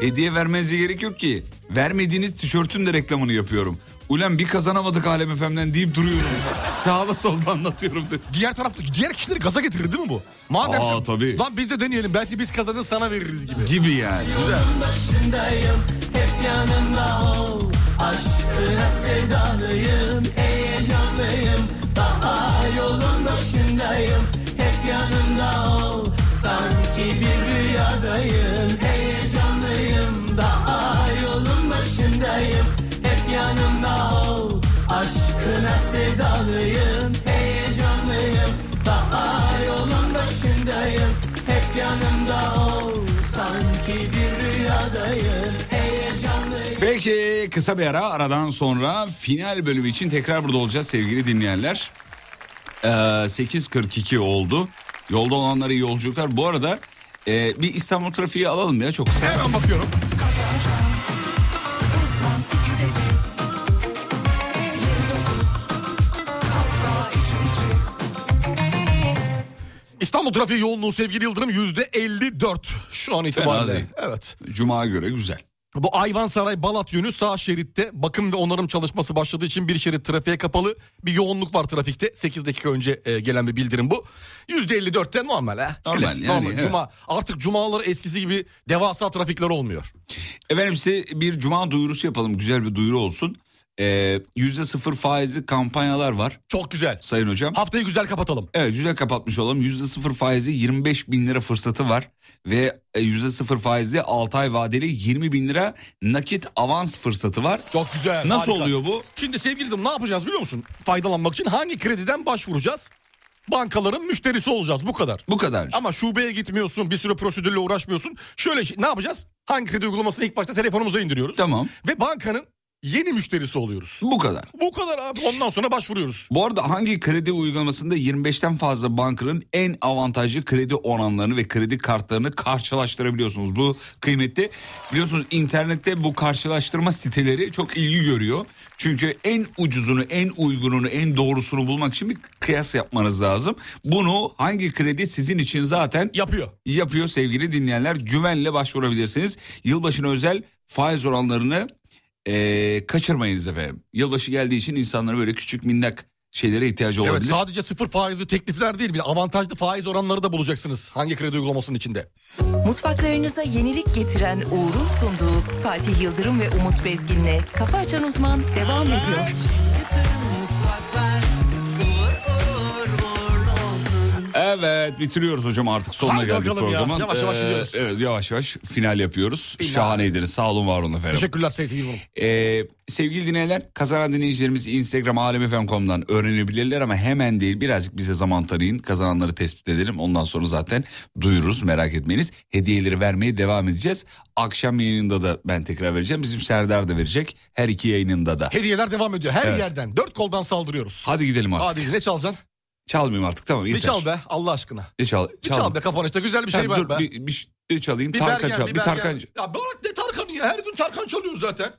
Hediye vermenize gerek yok ki. Vermediğiniz tişörtün de reklamını yapıyorum. Ulan bir kazanamadık Alem FM'den deyip duruyorum. Sağda solda anlatıyorum. De. Diğer taraftaki diğer kişileri gaza getirir değil mi bu? Madem Aa, sen- tabii. Lan biz de deneyelim. Belki biz kazanır sana veririz gibi. Gibi yani. Güzel. başındayım Hep yanımda ol Aşkına sevdalıyım Heyecanlıyım Daha yolun başındayım Hep yanımda ol Sanki bir rüyadayım yolun başındayım Hep yanımda ol Aşkına sevdalıyım Heyecanlıyım Daha yolun başındayım Hep yanımda ol Sanki bir rüyadayım Heyecanlıyım Peki kısa bir ara aradan sonra final bölümü için tekrar burada olacağız sevgili dinleyenler. Ee, 8.42 oldu. Yolda olanlara iyi yolculuklar. Bu arada e, bir İstanbul trafiği alalım ya çok kısa. Hemen bakıyorum. İstanbul trafiği yoğunluğu sevgili Yıldırım yüzde 54 şu an itibariyle. Evet. Cuma göre güzel. Bu Ayvansaray Balat yönü sağ şeritte bakım ve onarım çalışması başladığı için bir şerit trafiğe kapalı. Bir yoğunluk var trafikte. 8 dakika önce e, gelen bir bildirim bu. %54'te normal ha. Normal Klasik, yani, normal. evet. Cuma artık cumalar eskisi gibi devasa trafikler olmuyor. Efendim size bir cuma duyurusu yapalım. Güzel bir duyuru olsun. Ee, Yüzde sıfır faizli kampanyalar var. Çok güzel. Sayın hocam. Haftayı güzel kapatalım. Evet güzel kapatmış olalım. Yüzde sıfır faizli 25 bin lira fırsatı var. Ve e, yüzde sıfır faizli 6 ay vadeli 20 bin lira nakit avans fırsatı var. Çok güzel. Nasıl harika. oluyor bu? Şimdi sevgili Yıldırım ne yapacağız biliyor musun? Faydalanmak için hangi krediden başvuracağız? Bankaların müşterisi olacağız bu kadar. Bu kadar. Ama şubeye gitmiyorsun bir sürü prosedürle uğraşmıyorsun. Şöyle şey- ne yapacağız? Hangi kredi uygulamasını ilk başta telefonumuza indiriyoruz. Tamam. Ve bankanın yeni müşterisi oluyoruz. Bu kadar. Bu kadar abi. Ondan sonra başvuruyoruz. Bu arada hangi kredi uygulamasında 25'ten fazla bankanın en avantajlı kredi oranlarını ve kredi kartlarını karşılaştırabiliyorsunuz. Bu kıymetli. Biliyorsunuz internette bu karşılaştırma siteleri çok ilgi görüyor. Çünkü en ucuzunu, en uygununu, en doğrusunu bulmak için bir kıyas yapmanız lazım. Bunu hangi kredi sizin için zaten yapıyor. Yapıyor sevgili dinleyenler. Güvenle başvurabilirsiniz. Yılbaşına özel faiz oranlarını eee, kaçırmayınız efendim. Yılbaşı geldiği için insanların böyle küçük minnak şeylere ihtiyacı Evet olabilir. sadece sıfır faizli teklifler değil bir avantajlı faiz oranları da bulacaksınız hangi kredi uygulamasının içinde. Mutfaklarınıza yenilik getiren Uğur'un sunduğu Fatih Yıldırım ve Umut Bezgin'le Kafa Açan Uzman devam ediyor. Evet bitiriyoruz hocam artık sonuna Haydi geldik bakalım ya. programın. Yavaş yavaş gidiyoruz. Evet yavaş yavaş final yapıyoruz. Final. Şahaneydiniz sağ olun var olun efendim. Teşekkürler Seyit Yıldırım. Ee, sevgili dinleyenler kazanan dinleyicilerimiz Instagram alemfm.com'dan öğrenebilirler ama hemen değil birazcık bize zaman tanıyın. Kazananları tespit edelim ondan sonra zaten duyururuz merak etmeyiniz. Hediyeleri vermeye devam edeceğiz. Akşam yayınında da ben tekrar vereceğim. Bizim Serdar da verecek her iki yayınında da. Hediyeler devam ediyor her Evet. yerden. Dört koldan saldırıyoruz. Hadi gidelim artık. Hadi ne çalacaksın? Çalmayayım artık tamam Bir yeter. çal be Allah aşkına. Ne çal? Bir çal be kapanışta güzel bir şey Tamam, dur, be. Bir, bir, bir çalayım. Bir Tarkan Bergen, çal. bir Bir. Tarkan. Ya bırak ne Tarkan'ı ya her gün Tarkan çalıyor zaten.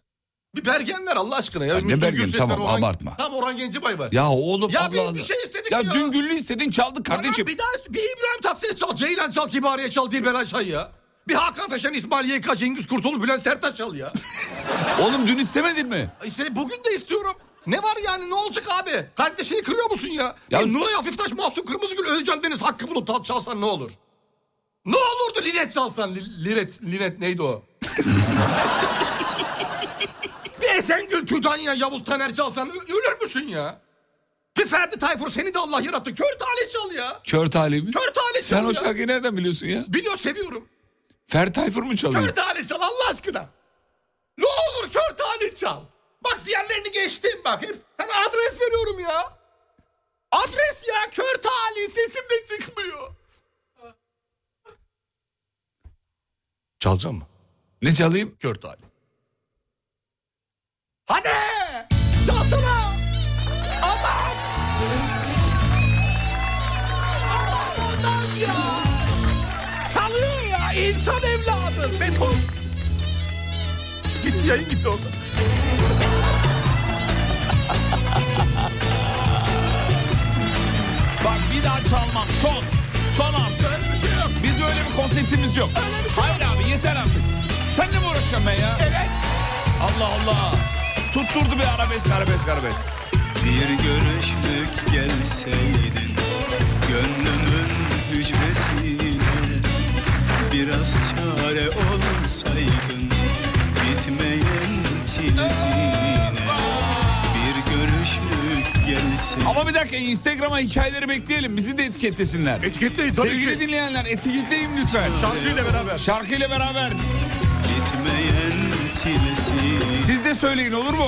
Bir Bergen ver Allah aşkına ya. Ya ne Bergen? Tamam, Orhan- abartma. Tamam Orhan Gencebay var. Ya oğlum Ya Allah bir, Allah. bir şey istedik ya. ya. dün Güllü istedin çaldık kardeşim. Bana bir daha bir İbrahim Tatlıses çal, Ceylan çal, Kibariye çal, Dilberay çal ya. Bir Hakan Taşan, İsmail YK, Cengiz Kurtoğlu, Bülent Sertaç çal ya. Oğlum dün istemedin mi? İşte bugün de istiyorum. Ne var yani ne olacak abi? Kardeşini kırıyor musun ya? Ya- ya Nuray Hafiftaş, Mahsun Kırmızıgül, Özcan Deniz, Hakkı Bulut tal- çalsan ne olur? Ne olurdu Linet çalsan? Li- Linet, Linet neydi o? bir Esengül, Tüdanya, Yavuz Taner çalsan ölür müsün ya? Bir Ferdi Tayfur seni de Allah yarattı. Kör tale çal ya. Kör talih mi? Kör Sen çal o ya. şarkıyı nereden biliyorsun ya? Biliyor seviyorum. Fer Tayfur mu çalıyor? Kör tane çal Allah aşkına. Ne olur kör tane çal. Bak diğerlerini geçtim bak. Hep sana adres veriyorum ya. Adres ya kör tali sesim de çıkmıyor. Çalacağım mı? Ne çalayım? Kör tali. Hadi! Çalsana! Aman! Aman oradan ya! Çalıyor ya insan evladı beton. Gitti yayın gitti orada. Bak bir daha çalmam. Son. Son artık. Biz öyle bir konseptimiz yok. Hayır abi yeter artık. Sen de mi uğraşacaksın ben ya? Evet. Allah Allah. Tutturdu bir arabesk arabesk arabesk. Bir görüşlük gelseydin Gönlümün hücresine Biraz çare olsaydın Ama bir dakika Instagram'a hikayeleri bekleyelim. Bizi de etiketlesinler. Etiketleyin tabii Sevgili ki. dinleyenler etiketleyin lütfen. Şarkıyla beraber. Şarkıyla beraber. Siz de söyleyin olur mu?